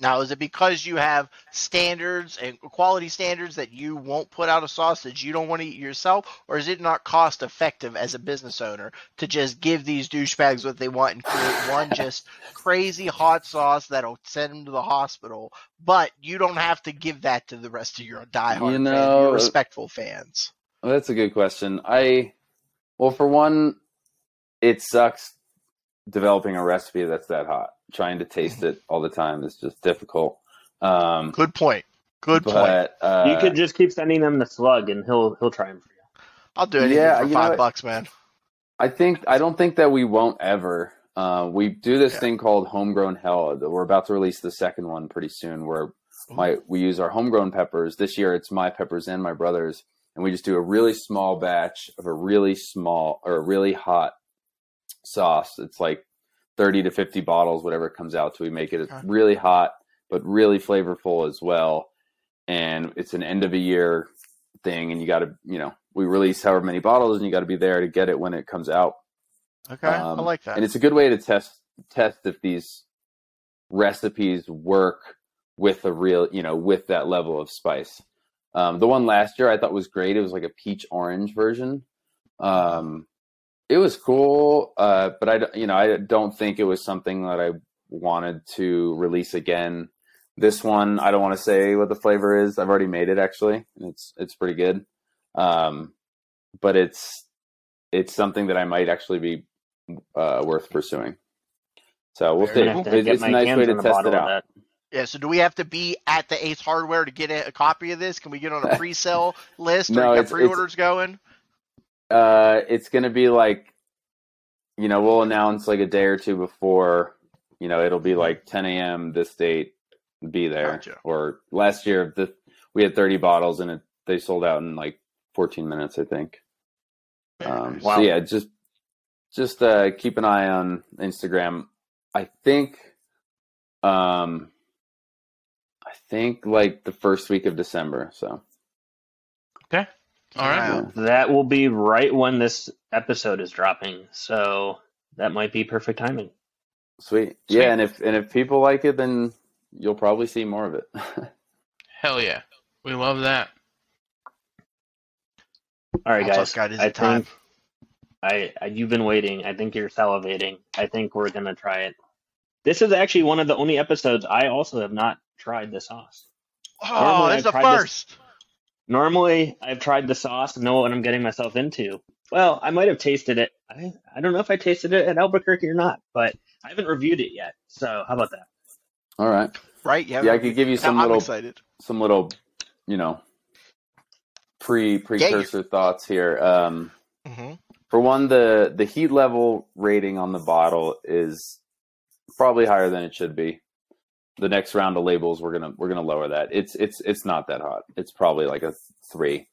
Now, is it because you have standards and quality standards that you won't put out a sausage you don't want to eat yourself, or is it not cost effective as a business owner to just give these douchebags what they want and create one just crazy hot sauce that'll send them to the hospital, but you don't have to give that to the rest of your diehard You fans, know- your respectful fans? Well, that's a good question. I well, for one, it sucks developing a recipe that's that hot. Trying to taste it all the time is just difficult. Um, Good point. Good point. uh, you could just keep sending them the slug, and he'll he'll try them for you. I'll do anything Yeah, for you know five what? bucks, man. I think I don't think that we won't ever. Uh, we do this Yeah. thing called homegrown hell. We're about to release the second one pretty soon, where my we use our homegrown peppers. This year, it's my peppers and my brothers, and we just do a really small batch of a really small or a really hot sauce. It's like thirty to fifty bottles, whatever it comes out to. We make it Okay. really hot, but really flavorful as well. And it's an end of a year thing, and you got to, you know, we release however many bottles, and you got to be there to get it when it comes out. Okay, I Um, like that. And it's a good way to test test if these recipes work with a real, you know, with that level of spice. Um, the one last year I thought was great. It was like a peach orange version. Um, it was cool, uh, but I, don't- you know, I don't think it was something that I wanted to release again. This one, I don't want to say what the flavor is. I've already made it actually. and It's it's pretty good, um, but it's it's something that I might actually be uh, worth pursuing. So we'll see. Have to It- get it's a my nice hands way to on a test bottle it of out. Yeah, so do we have to be at the Ace Hardware to get a, copy of this? Can we get on a pre-sale list or No, get pre-orders going? Uh, it's gonna be like, you know, we'll announce like a day or two before. You know, it'll be like 10 a.m. this date. Be there. Gotcha. Or last year, the we had 30 bottles and it they sold out in like 14 minutes, I think. Um. Wow. So yeah, just just uh, keep an eye on Instagram. I think, um, I think like the first week of December. So Okay. All right. Wow. That will be right when this episode is dropping, so that might be perfect timing. sweet. Sweet. Yeah, and if and if people like it, then you'll probably see more of it. Hell yeah. We love that. All right, guys. Sauce Guide is I the time. think I, I you've been waiting. I think you're salivating. I think we're gonna try it. This is actually one of the only episodes I also have not tried the sauce. Oh, Normally that's I a tried this- first. Normally, I've tried the sauce and know what I'm getting myself into. Well, I might have tasted it. I, I don't know if I tasted it at Albuquerque or not, but I haven't reviewed it yet. So how about that? All right. Right? Yeah. Yeah, I could give you some I'm little excited. some little, you know, pre precursor thoughts here. Um, hmm for one, the the heat level rating on the bottle is probably higher than it should be. The next round of labels, we're gonna we're gonna lower that. It's it's it's not that hot. It's probably like a three.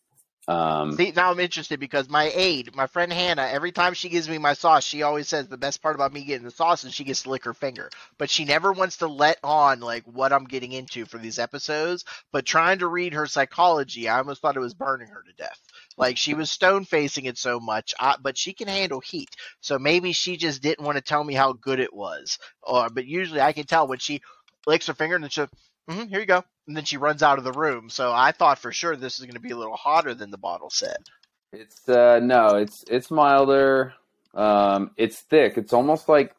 Um, See, now I'm interested because my aide, my friend Hannah, every time she gives me my sauce, she always says the best part about me getting the sauce is she gets to lick her finger. But she never wants to let on like what I'm getting into for these episodes. But trying to read her psychology, I almost thought it was burning her to death. Like she was stone facing it so much, I, but she can handle heat. So maybe she just didn't want to tell me how good it was. Or, but usually I can tell when she licks her finger and then she, mm here you go, and then she runs out of the room. So I thought for sure this is going to be a little hotter than the bottle said. It's uh no, it's it's milder. Um it's thick. It's almost like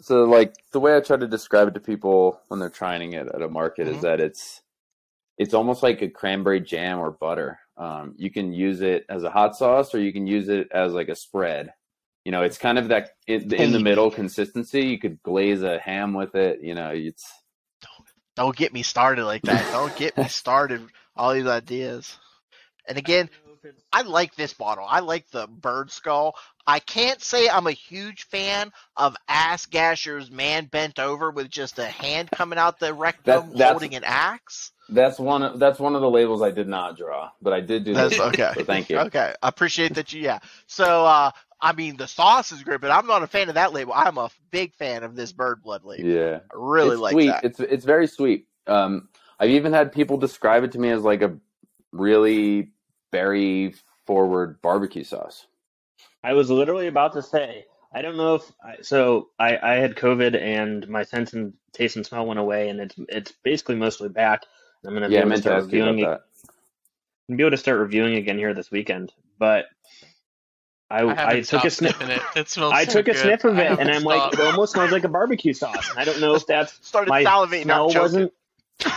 so like the way I try to describe it to people when they're trying it at a market Mhm. is that it's it's almost like a cranberry jam or butter. Um you can use it as a hot sauce or you can use it as like a spread. You know, it's kind of that in, in the middle consistency. You could glaze a ham with it, you know, it's Don't get me started like that. Don't get me started. All these ideas. And again, I like this bottle. I like the bird skull. I can't say I'm a huge fan of Ass Gasher's man bent over with just a hand coming out the rectum That- holding an axe. that's one of that's one of the labels I did not draw, but I did do That's this. okay. So thank you. Okay, I appreciate that you. Yeah. So, uh, I mean, the sauce is great, but I'm not a fan of that label. I'm a big fan of this bird blood label. Yeah. I really it's like sweet. that. It's it's very sweet. Um, I've even had people describe it to me as like a really berry forward barbecue sauce. I was literally about to say, I don't know if I, so. I, I had COVID and my sense and taste and smell went away, and it's it's basically mostly back. I'm gonna be Yeah, I able to meant to start reviewing. it- be able to start reviewing again here this weekend, but I I, I, took a sniff. sniffing it. It smells I so took a sniff of it, and I'm like, it almost smells like a barbecue sauce. And I don't know if that's Started my salivating. smell I'm wasn't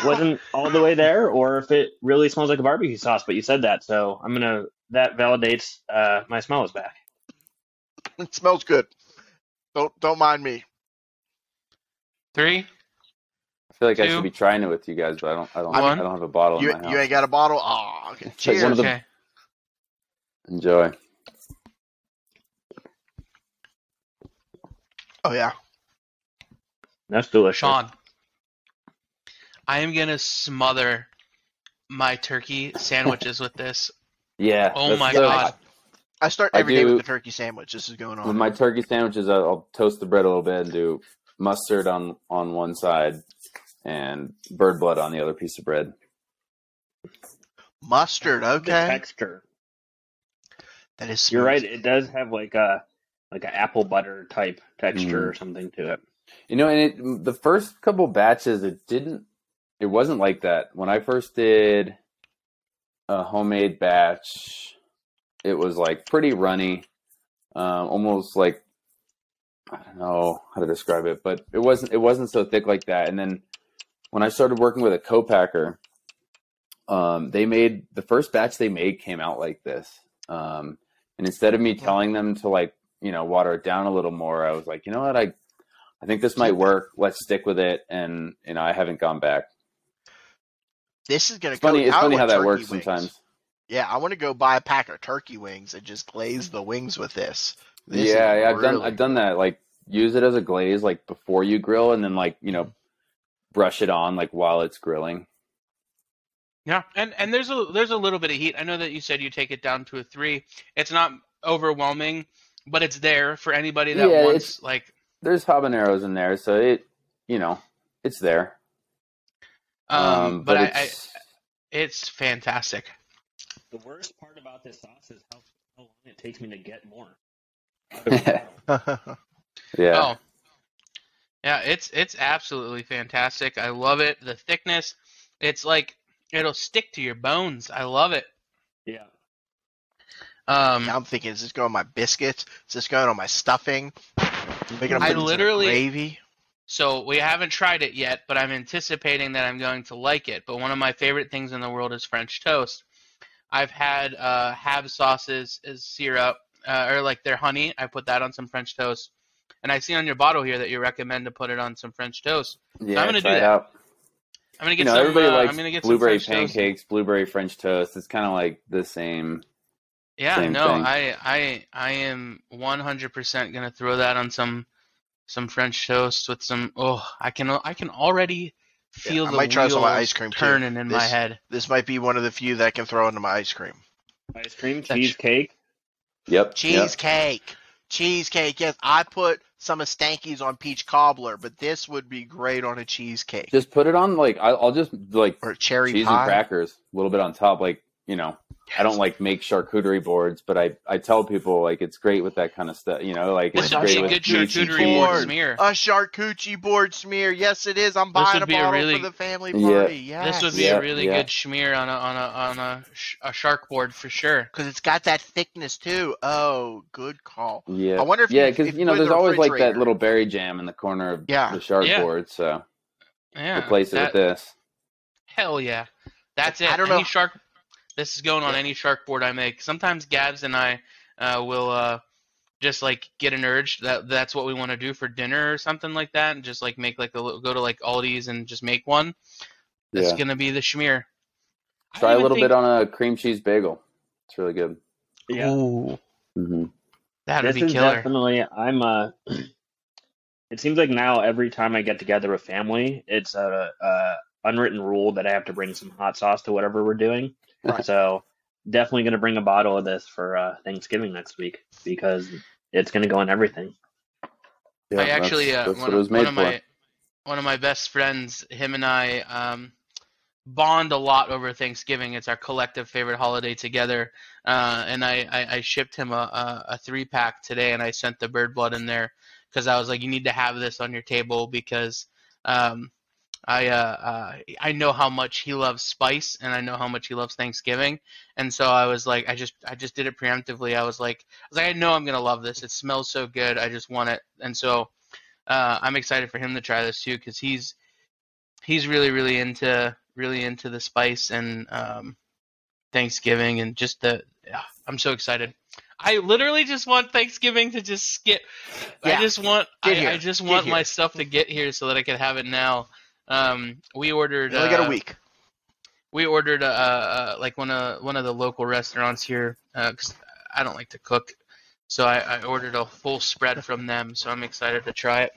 wasn't all the way there, or if it really smells like a barbecue sauce. But you said that, so I'm gonna that validates uh, my smell is back. It smells good. Don't don't mind me. Three. I feel like I should be trying it with you guys, but I don't. I don't. One. I don't have a bottle You in my house. you ain't got a bottle. Oh, okay. It's like Cheers. one of the- Okay. Enjoy. Oh yeah. That's delicious. Shaun. I am gonna smother my turkey sandwiches with this. Yeah. Oh my so- God. I start I every day with do- the turkey sandwich. This is going on. With my turkey sandwiches, I'll, I'll toast the bread a little bit and do mustard on on one side and bird blood on the other piece of bread. Mustard. The Okay. texture. That is. You're right. It does have like a like an apple butter type texture Mm. or something to it. You know, and it, the first couple batches, it didn't, it wasn't like that. When I first did a homemade batch, it was like pretty runny, um, almost like I don't know how to describe it, but it wasn't it wasn't so thick like that. And then when I started working with a co-packer, um, they made the first batch they made came out like this. Um, and instead of me telling them to like you know water it down a little more, I was like, you know what, I I think this might work. Let's stick with it. And you know, I haven't gone back. This is gonna It's funny. Go, It's I funny how that works wings. sometimes. Yeah, I want to go buy a pack of turkey wings and just glaze the wings with this. This yeah, yeah, I've done I've done that. Like use it as a glaze, like before you grill, and then like you know, brush it on like while it's grilling. Yeah, and and there's a there's a little bit of heat. I know that you said you take it down to a three. It's not overwhelming, but it's there for anybody that Yeah, wants like there's habaneros in there, so it you know it's there. Um, but I, I, it's it's fantastic. The worst part about this sauce is how, how long it takes me to get more. yeah. Oh, yeah, it's it's absolutely fantastic. I love it. The thickness, it's like it'll stick to your bones. I love it. Yeah. Um, Now I'm thinking, is this going on my biscuits? Is this going on my stuffing? Making I literally- gravy. So we haven't tried it yet, but I'm anticipating that I'm going to like it. But one of my favorite things in the world is French toast. I've had uh, Hab sauces as syrup, uh, or like their honey. I put that on some French toast, and I see on your bottle here that you recommend to put it on some French toast. yeah, I'm gonna try do that. out. I'm gonna get You get know, some. everybody uh, likes I'm gonna get some blueberry French toast. pancakes, blueberry French toast. It's kind of like the same. Yeah, Same no, thing. I I I am 100% gonna throw that on some some French toast with some. Oh, I can I can already feel I the might try some of my ice cream, too. turning in my head. This might be one of the few that I can throw into my ice cream. Ice cream, cheesecake. Yep. yep. Cheesecake. Cheesecake. Yes, I put some of Stanky's on peach cobbler, but this would be great on a cheesecake Just put it on like I- I'll just like or cherry cheese pie. and crackers, a little bit on top. Like you know, I don't like make charcuterie boards, but I I tell people like it's great with that kind of stuff. You know, like This it's great be a with good charcuterie cheese. board board. smear. A charcuterie board smear. Yes, it is. I'm This buying would a be a really- for the family Yeah. party. Yes. This would be Yeah, a really yeah. good schmear on a on a on a, sh- a shark board for sure. because it's got that thickness too. Oh, good call. Yeah, I wonder if yeah, because if you know, you put it in there's the always like that little berry jam in the corner of Yeah. the shark Yeah. board. So Yeah, replace it that- with this. Hell yeah, that's it. I don't any know- shark. This is going on Yeah. any shark board I make. Sometimes Gabs and I uh, will uh, just like get an urge that that's what we want to do for dinner or something like that, and just like make like a little, go to like Aldi's and just make one. That's Yeah. gonna be the schmear. Try a little think- bit on a cream cheese bagel. It's really good. Yeah. Ooh, hmm that'd this be is killer. definitely I'm uh it seems like now every time I get together with family, it's a, a unwritten rule that I have to bring some hot sauce to whatever we're doing. Right. So definitely gonna bring a bottle of this for uh, Thanksgiving next week because it's gonna go in everything. Yeah, I actually that's, uh, that's one, what it was one of for. my one of my best friends, him and I um, bond a lot over Thanksgiving. It's our collective favorite holiday together. Uh, and I, I, I shipped him a, a, a three pack today, and I sent the bird blood in there because I was like, you need to have this on your table because um, I uh, uh, I know how much he loves spice, and I know how much he loves Thanksgiving, and so I was like, I just I just did it preemptively. I was like, I was like, I know I'm gonna love this. It smells so good. I just want it, and so uh, I'm excited for him to try this too because he's he's really really into really into the spice and um, Thanksgiving and just the yeah, I'm so excited. I literally just want Thanksgiving to just skip. I just want I. I just want my stuff to get here so that I can have it now. Um, we ordered. You only got uh, a week. we ordered uh, uh like one of one of the local restaurants here because I don't like to cook, so I, I ordered a full spread from them. So I'm excited to try it.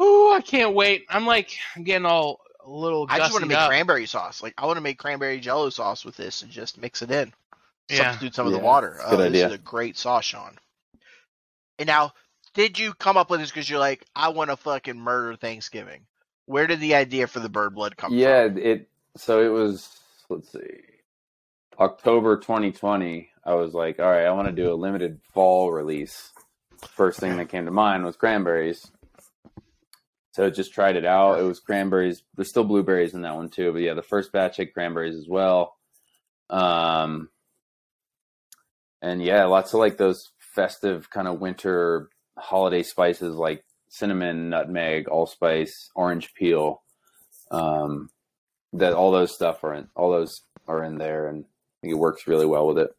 Ooh, I can't wait! I'm like I'm getting all a little. I just want to make up. cranberry sauce. Like I want to make cranberry jello sauce with this and just mix it in. Yeah. Substitute some of the Yeah, water. good Oh, this idea. is a great sauce, Shaun. And now, did you come up with this because you're like, I want to fucking murder Thanksgiving? Where did the idea for the bird blood come Yeah, from? Yeah, it. So it was. Let's see, October 2020. I was like, all right, I want to do a limited fall release. First thing that came to mind was cranberries. So just tried it out. It was cranberries. There's still blueberries in that one too, but yeah, the first batch had cranberries as well. Um, and yeah, lots of like those festive kind of winter holiday spices like cinnamon, nutmeg, allspice, orange peel. Um, that all those stuff are in all those are in there, and I think it works really well with it.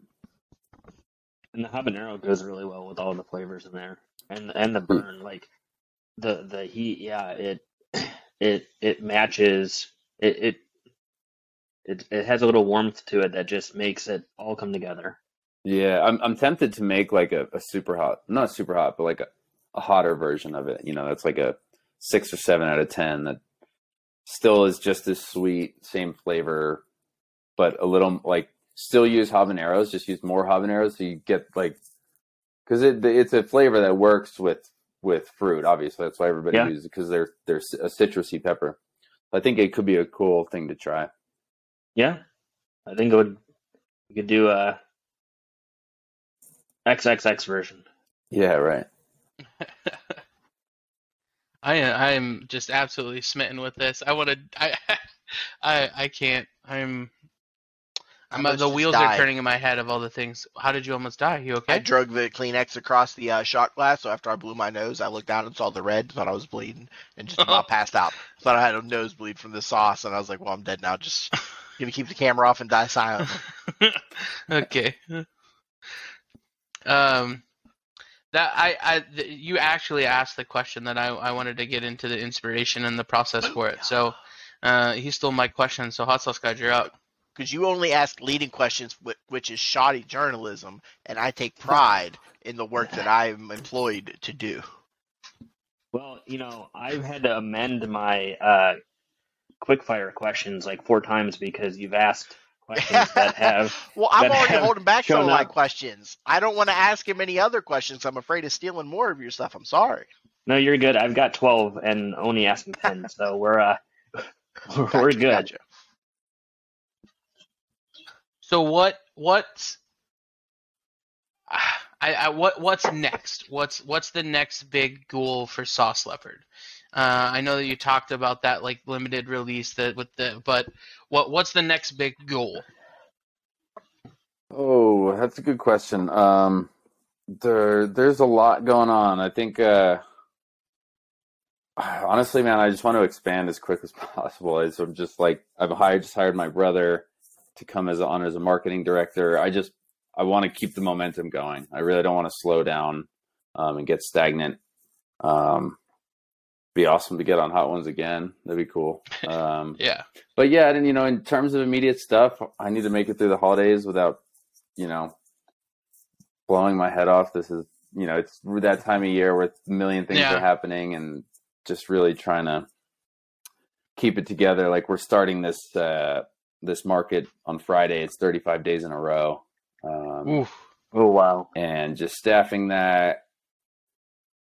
And the habanero goes really well with all the flavors in there, and and the burn, like the the heat. Yeah, it it it matches. It it it, it has a little warmth to it that just makes it all come together. Yeah, I'm I'm tempted to make like a, a super hot, not super hot, but like a, a hotter version of it. You know, that's like a six or seven out of ten that still is just as sweet, same flavor, but a little like still use habaneros, just use more habaneros so you get like because it it's a flavor that works with with fruit. Obviously, that's why everybody Yeah. uses it because they're they're a citrusy pepper. I think it could be a cool thing to try. Yeah, I think it would. We could do a XXX version. Yeah, right. I I am just absolutely smitten with this. I want to. I I I can't. I'm. I'm the wheels died. are turning in my head of all the things. How did you almost die? You okay? I drug the Kleenex across the uh, shot glass, so after I blew my nose, I looked down and saw the red, thought I was bleeding, and just about passed out. Thought I had a nosebleed from the sauce, and I was like, "Well, I'm dead now. Just gonna keep the camera off and die silent." okay. Um, that I I th- you actually asked the question that I I wanted to get into the inspiration and the process for it. So, uh, he stole my question. So hot sauce guy, you're up. Because you only ask leading questions, which is shoddy journalism, and I take pride in the work that I am employed to do. Well, you know, I've had to amend my uh, quickfire questions like four times because you've asked questions that have. well, I'm already holding back some of my up. questions. I don't want to ask him any other questions. I'm afraid of stealing more of your stuff. I'm sorry. No, you're good. I've got twelve and only asking ten, so we're uh, we're Gotcha, good. gotcha. So what what's I, I what what's next? What's what's the next big goal for Sauce Leopard? Uh, I know that you talked about that like limited release that with the but what what's the next big goal? Oh, that's a good question. Um, there, there's a lot going on. I think, uh, honestly, man, I just want to expand as quick as possible. I'm just like I've hired, just hired my brother to come as on as a marketing director. I just I want to keep the momentum going. I really don't want to slow down um, and get stagnant. Um, be awesome to get on Hot Ones again. That'd be cool. Um, Yeah. but yeah, and you know, in terms of immediate stuff, I need to make it through the holidays without, you know, blowing my head off. This is, you know, it's that time of year where a million things Yeah. are happening, and just really trying to keep it together. Like we're starting this uh, this market on Friday. It's 35 days in a row, um, Oof. Oh wow. and just staffing that,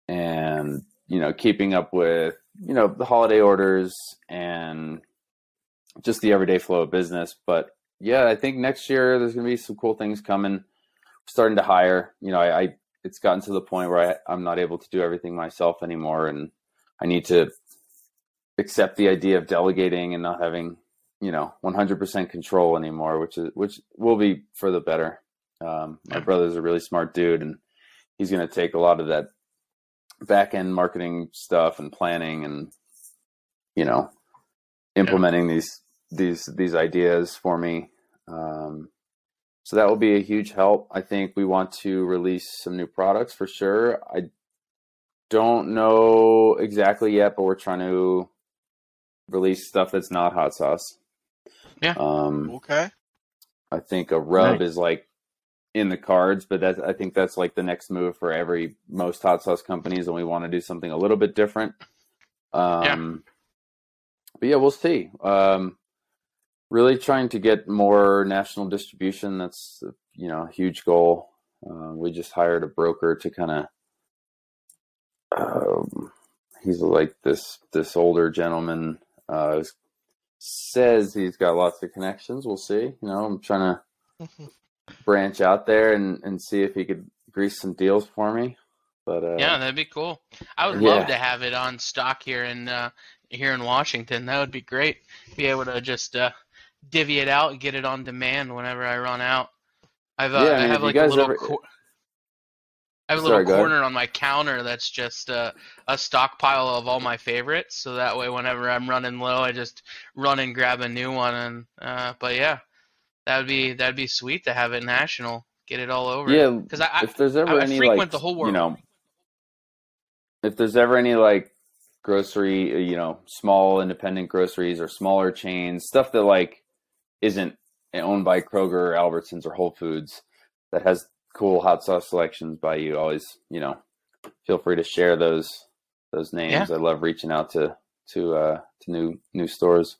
and you know, keeping up with you know the holiday orders and just the everyday flow of business. But yeah, I think next year there's going to be some cool things coming. Starting to hire, you know, I, I it's gotten to the point where I, I'm not able to do everything myself anymore, and I need to accept the idea of delegating and not having, you know, 100% control anymore, which is which will be for the better. Um, my brother's a really smart dude, and he's going to take a lot of that back end marketing stuff and planning and you know implementing these these these ideas for me um, so that will be a huge help i think we want to release some new products for sure i don't know exactly yet but we're trying to release stuff that's not hot sauce Yeah. um, Okay. I think a rub Nice. is like in the cards, but that's I think that's like the next move for every most hot sauce companies, and we want to do something a little bit different. Um, But yeah, we'll see. Um, really trying to get more national distribution. That's you know a huge goal. Uh, we just hired a broker to kind of. Um, he's like this this older gentleman. Uh, says he's got lots of connections. We'll see. You know, I'm trying to branch out there and, and see if he could grease some deals for me. But uh, Yeah, that'd be cool. I would Yeah. love to have it on stock here in uh, here in Washington. That would be great. Be able to just uh, divvy it out and get it on demand whenever I run out. I've uh, Yeah, I I, have like a little. ever- cor- I have a little ahead. corner on my counter that's just uh, a stockpile of all my favorites. So that way, whenever I'm running low, I just run and grab a new one. And uh, but yeah, that would be that'd be sweet to have it national, get it all over. yeah, because I, I if there's ever I any frequent like the whole you know, if there's ever any like grocery, uh, you know, small independent groceries or smaller chains, stuff that like isn't owned by Kroger or Albertsons or Whole Foods that has cool hot sauce selections by you, always, you know, feel free to share those those names. I love reaching out to to uh to new new stores.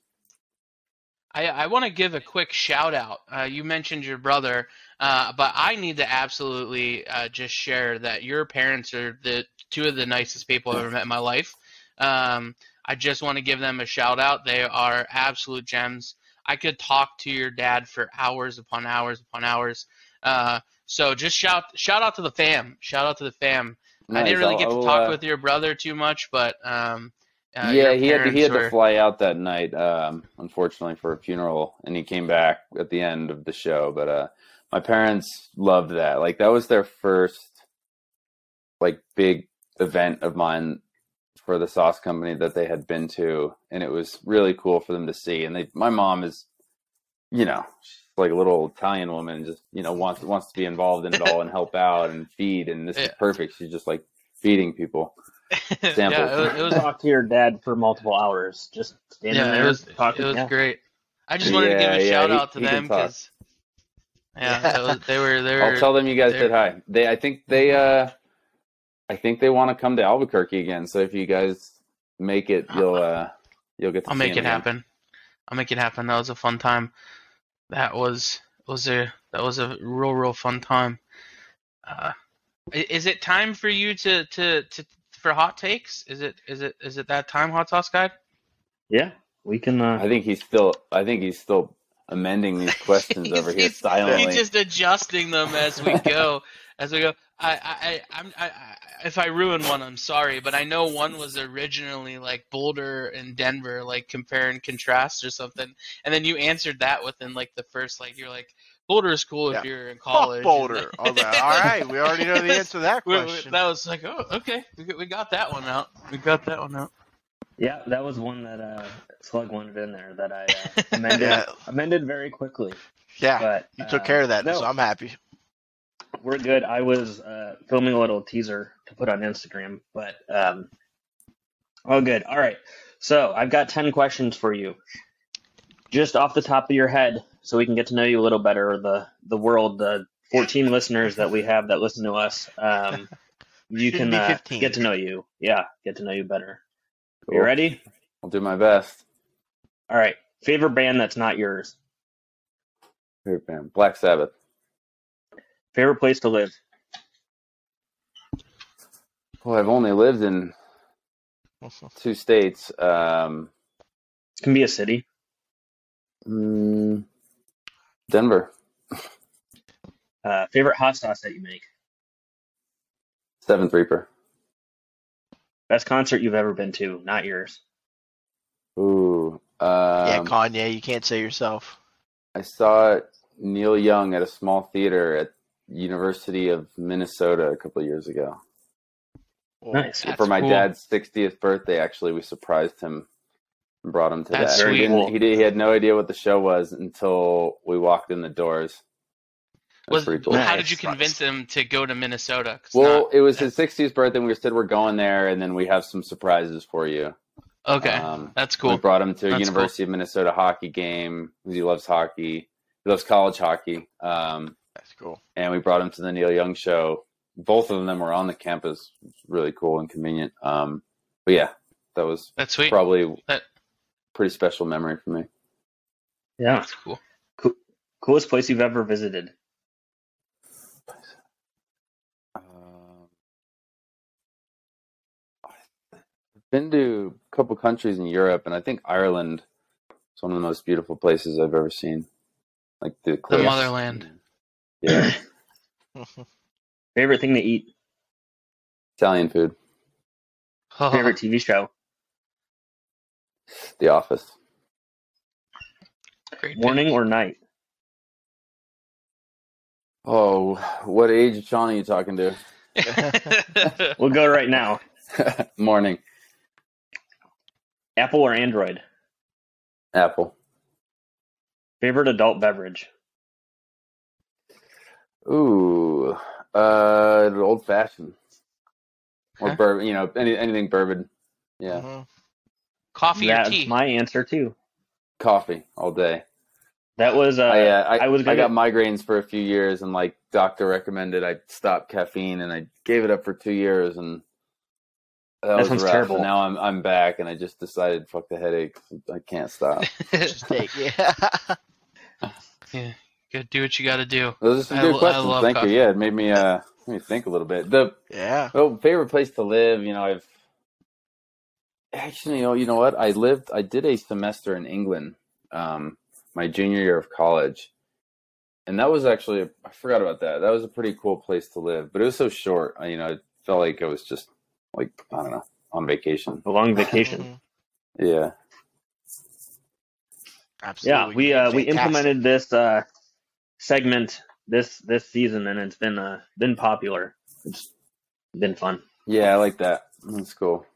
I, I want to give a quick shout out. Uh, you mentioned your brother, uh, but I need to absolutely uh, just share that your parents are the two of the nicest people I've ever met in my life. Um, I just want to give them a shout out. They are absolute gems. I could talk to your dad for hours upon hours upon hours. Uh, so just shout shout out to the fam. Shout out to the fam. I didn't really get to talk uh, with your brother too much, but um, uh, yeah, he had to, he had parents to fly out that night, um, unfortunately for a funeral, and he came back at the end of the show. But uh, my parents loved that. Like that was their first like big event of mine for the sauce company that they had been to, and it was really cool for them to see. And they, my mom is, you know, she's like a little Italian woman, just you know wants wants to be involved in it all and help out and feed. And this is perfect. She's just like feeding people. Yeah, it was, it was talk to your dad for multiple hours. Just standing yeah, there. it was talking. it was yeah. great. I just wanted to give a yeah, shout he- out to them because yeah, was, they were there. I'll tell them you guys they're- said hi. They, I think they, uh, I think they want to come to Albuquerque again. So if you guys make it, you'll, uh, you'll get. To I'll see make them it again. happen. I'll make it happen. That was a fun time. That was was a that was a real real fun time. Uh, is it time for you to, to, to for hot takes? Is it is it is it that time, hot sauce guy? Yeah, we can. Uh, I think he's still. I think he's still amending these questions over here He's- silently. He's just adjusting them as we go. as we go. I, I, I, I'm, I, I, if I ruin one, I'm sorry, but I know one was originally like Boulder and Denver, like compare and contrast or something, and then you answered that within like the first, like you're like Boulder is cool Yeah. if you're in Fuck college. Boulder. I was all right, we already know the answer to that We- we- question. that was like, oh, okay, we got, we got that one out. We got that one out. yeah, that was one that uh, Slug wanted in there that I uh, amended. Yeah. Amended very quickly. yeah, But you took uh, care of that, no, so I'm happy. we're good. I was uh, filming a little teaser to put on Instagram, but um, all good. All right. So I've got 10 questions for you. Just off the top of your head, so we can get to know you a little better, the, the world, the 14 listeners that we have that listen to us. Um, you can uh, get to know you. Yeah, get to know you better. You ready? I'll do my best. All right. Favorite band that's not yours? Favorite band, Black Sabbath. Favorite place to live? Well, I've only lived in two states. Um, It can be a city. mm, Denver, Uh, favorite hot sauce that you make? Seventh Reaper. Best concert you've ever been to, not yours. Ooh. Um, yeah, Kanye, you can't say yourself. I saw Neil Young at a small theater at University of Minnesota a couple of years ago. Nice. That's For my cool. dad's 60th birthday, actually, we surprised him and brought him to That's that. sweet. He, didn't, Cool. he, did, he had no idea what the show was until we walked in the doors. That's Was, pretty cool. How did you convince him to go to Minnesota? Well, not- it was his 60th birthday, and we said we're going there, and then we have some surprises for you. okay, Um, that's cool. We brought him to a That's University of Minnesota hockey game because he loves hockey. He loves college hockey. Um, That's cool. and we brought him to the Neil Young show. Both of them were on the campus. It was really cool and convenient. Um, but yeah, that was That's sweet. probably That- pretty special memory for me. Yeah. That's cool. Coolest place you've ever visited? Um, I've been to a couple countries in Europe, and I think Ireland is one of the most beautiful places I've ever seen. Like the cliffs. motherland. Yeah, Favorite thing to eat? Italian food. Favorite TV show? The Office. great Morning or night? Oh, what age of Shaun are you talking to? We'll go right now. Morning. Apple or Android? Apple. Favorite adult beverage? Ooh, uh, old fashioned or Huh? bourbon. You know, any, anything bourbon. Yeah, Mhm. Coffee or That's tea? my answer too. coffee all day. That was uh, I, uh, I, I was I gonna got migraines for a few years, and like doctor recommended I stop caffeine, and I gave it up for two years, and That, was sounds rough. terrible. And now I'm I'm back, and I just decided, fuck the headache. I can't stop. Just take yeah. yeah, good. Do what you got to do. Those are some I good lo- questions. Thank coffee. you. Yeah, it made me uh made me think a little bit. The yeah. well, favorite place to live. You know, I've actually, you know, you know what? I lived. I did a semester in England, um, my junior year of college, and that was actually I forgot about that. That was a pretty cool place to live, but it was so short. I, you know, it felt like it was just like I don't know on vacation. A long vacation. Yeah. Absolutely. yeah, we uh, we implemented this uh, segment this this season, and it's been uh, been popular. It's been fun. Yeah, I like that. That's cool.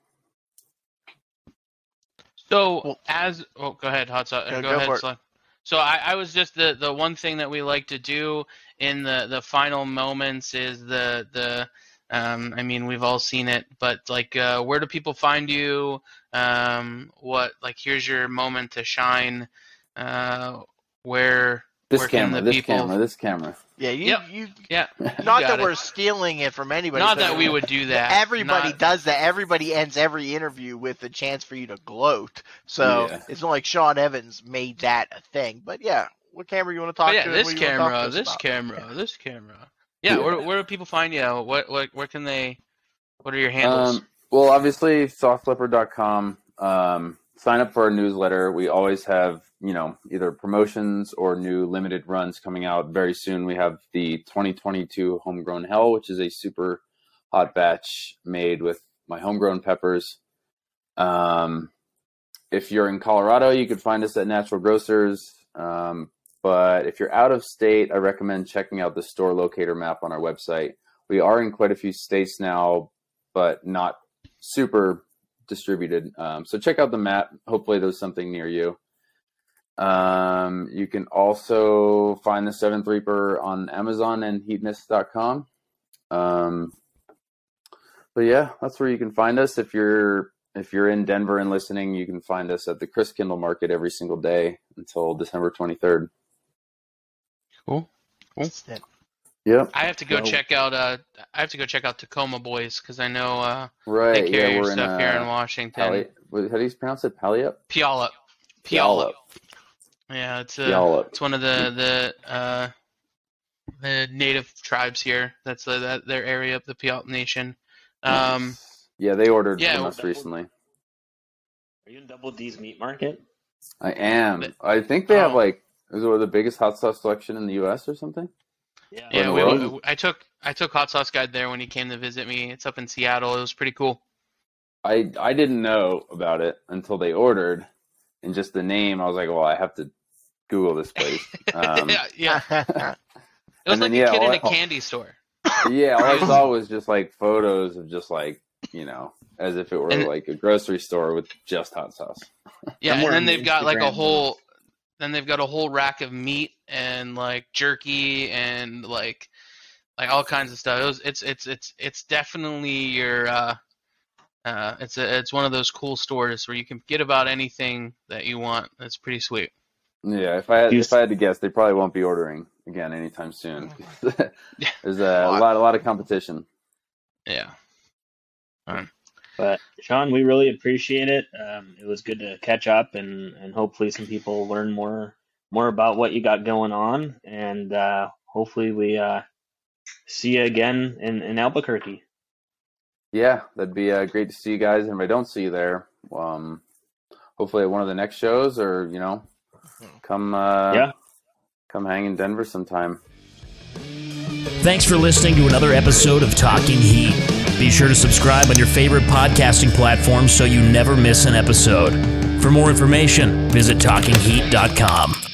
So Well- as oh, go ahead, hot sauce. Go, go ahead, So I, I was just the the one thing that we like to do in the the final moments is the the um I mean we've all seen it, but like uh, where do people find you? Um, what like here's your moment to shine. Uh, where This camera, this people- camera, this camera. Yeah, you Yep. you yeah, not got that it. we're stealing it from anybody. not but that we would do that. Everybody Not- does that. Everybody ends every interview with a chance for you to gloat. So Yeah. it's not like Sean Evans made that a thing. But yeah, what camera you want to talk But yeah, to? this What do you wanna talk to camera, this about? camera, this camera. Yeah, Yeah. Where, where do people find you? What what where can they? What are your handles? Um, well, obviously, sauceleopard.com. Um, sign up for our newsletter. We always have, you know, either promotions or new limited runs coming out very soon. We have the 2022 Homegrown Hell, which is a super hot batch made with my homegrown peppers. Um, if you're in Colorado, you could find us at Natural Grocers. Um, but if you're out of state, I recommend checking out the store locator map on our website. We are in quite a few states now, but not super distributed. Um, so check out the map. Hopefully, there's something near you. Um, you can also find the Seventh Reaper on Amazon and Heatonist.com. Um, but yeah, that's where you can find us. If you're if you're in Denver and listening, you can find us at the Christkindl Market every single day until December 23rd. cool. Instant. Yep. I have to go So- check out. Uh, I have to go check out Tacoma Boys because I know uh, Right. they carry yeah, we're in stuff here in uh, Washington. Pally- how do you pronounce it? Palliup? Puyallup. Puyallup. Yeah, it's uh, Puyallup. it's one of the the uh, the native tribes here. That's the, that their area of the Puyallup Nation. Um, Nice. yeah, they ordered yeah, from us well- recently. Are you in Double D's meat market? I am. But- I think they have Oh. like is it the biggest hot sauce selection in the U.S. or something? Yeah. yeah, the we, we- I took I took Hot Sauce Guy there when he came to visit me. It's up in Seattle. It was pretty cool. I I didn't know about it until they ordered, and just the name, I was like, well, I have to Google this place. Um, yeah, yeah. It was like then, yeah, a kid in a candy store. yeah, all I saw was just like photos of just like you know, as if it were And- like a grocery store with just hot sauce. Yeah, and then they've got like a whole then they've got a whole rack of meat and like jerky and like like all kinds of stuff. It was, it's it's it's it's definitely your uh uh it's a it's one of those cool stores where you can get about anything that you want. That's pretty sweet. Yeah, if I had, if I had to guess, they probably won't be ordering again anytime soon. There's a, lot a lot of competition. Yeah. But Shaun, we really appreciate it. Um, it was good to catch up, and and hopefully some people learn more more about what you got going on, and uh, hopefully we uh, see you again in, in Albuquerque. Yeah, that'd be uh, great to see you guys. And if I don't see you there, um, hopefully at one of the next shows, or you know, come uh, Yeah. come hang in Denver sometime. Thanks for listening to another episode of Talking Heat. Be sure to subscribe on your favorite podcasting platform so you never miss an episode. For more information, visit talkingheat.com.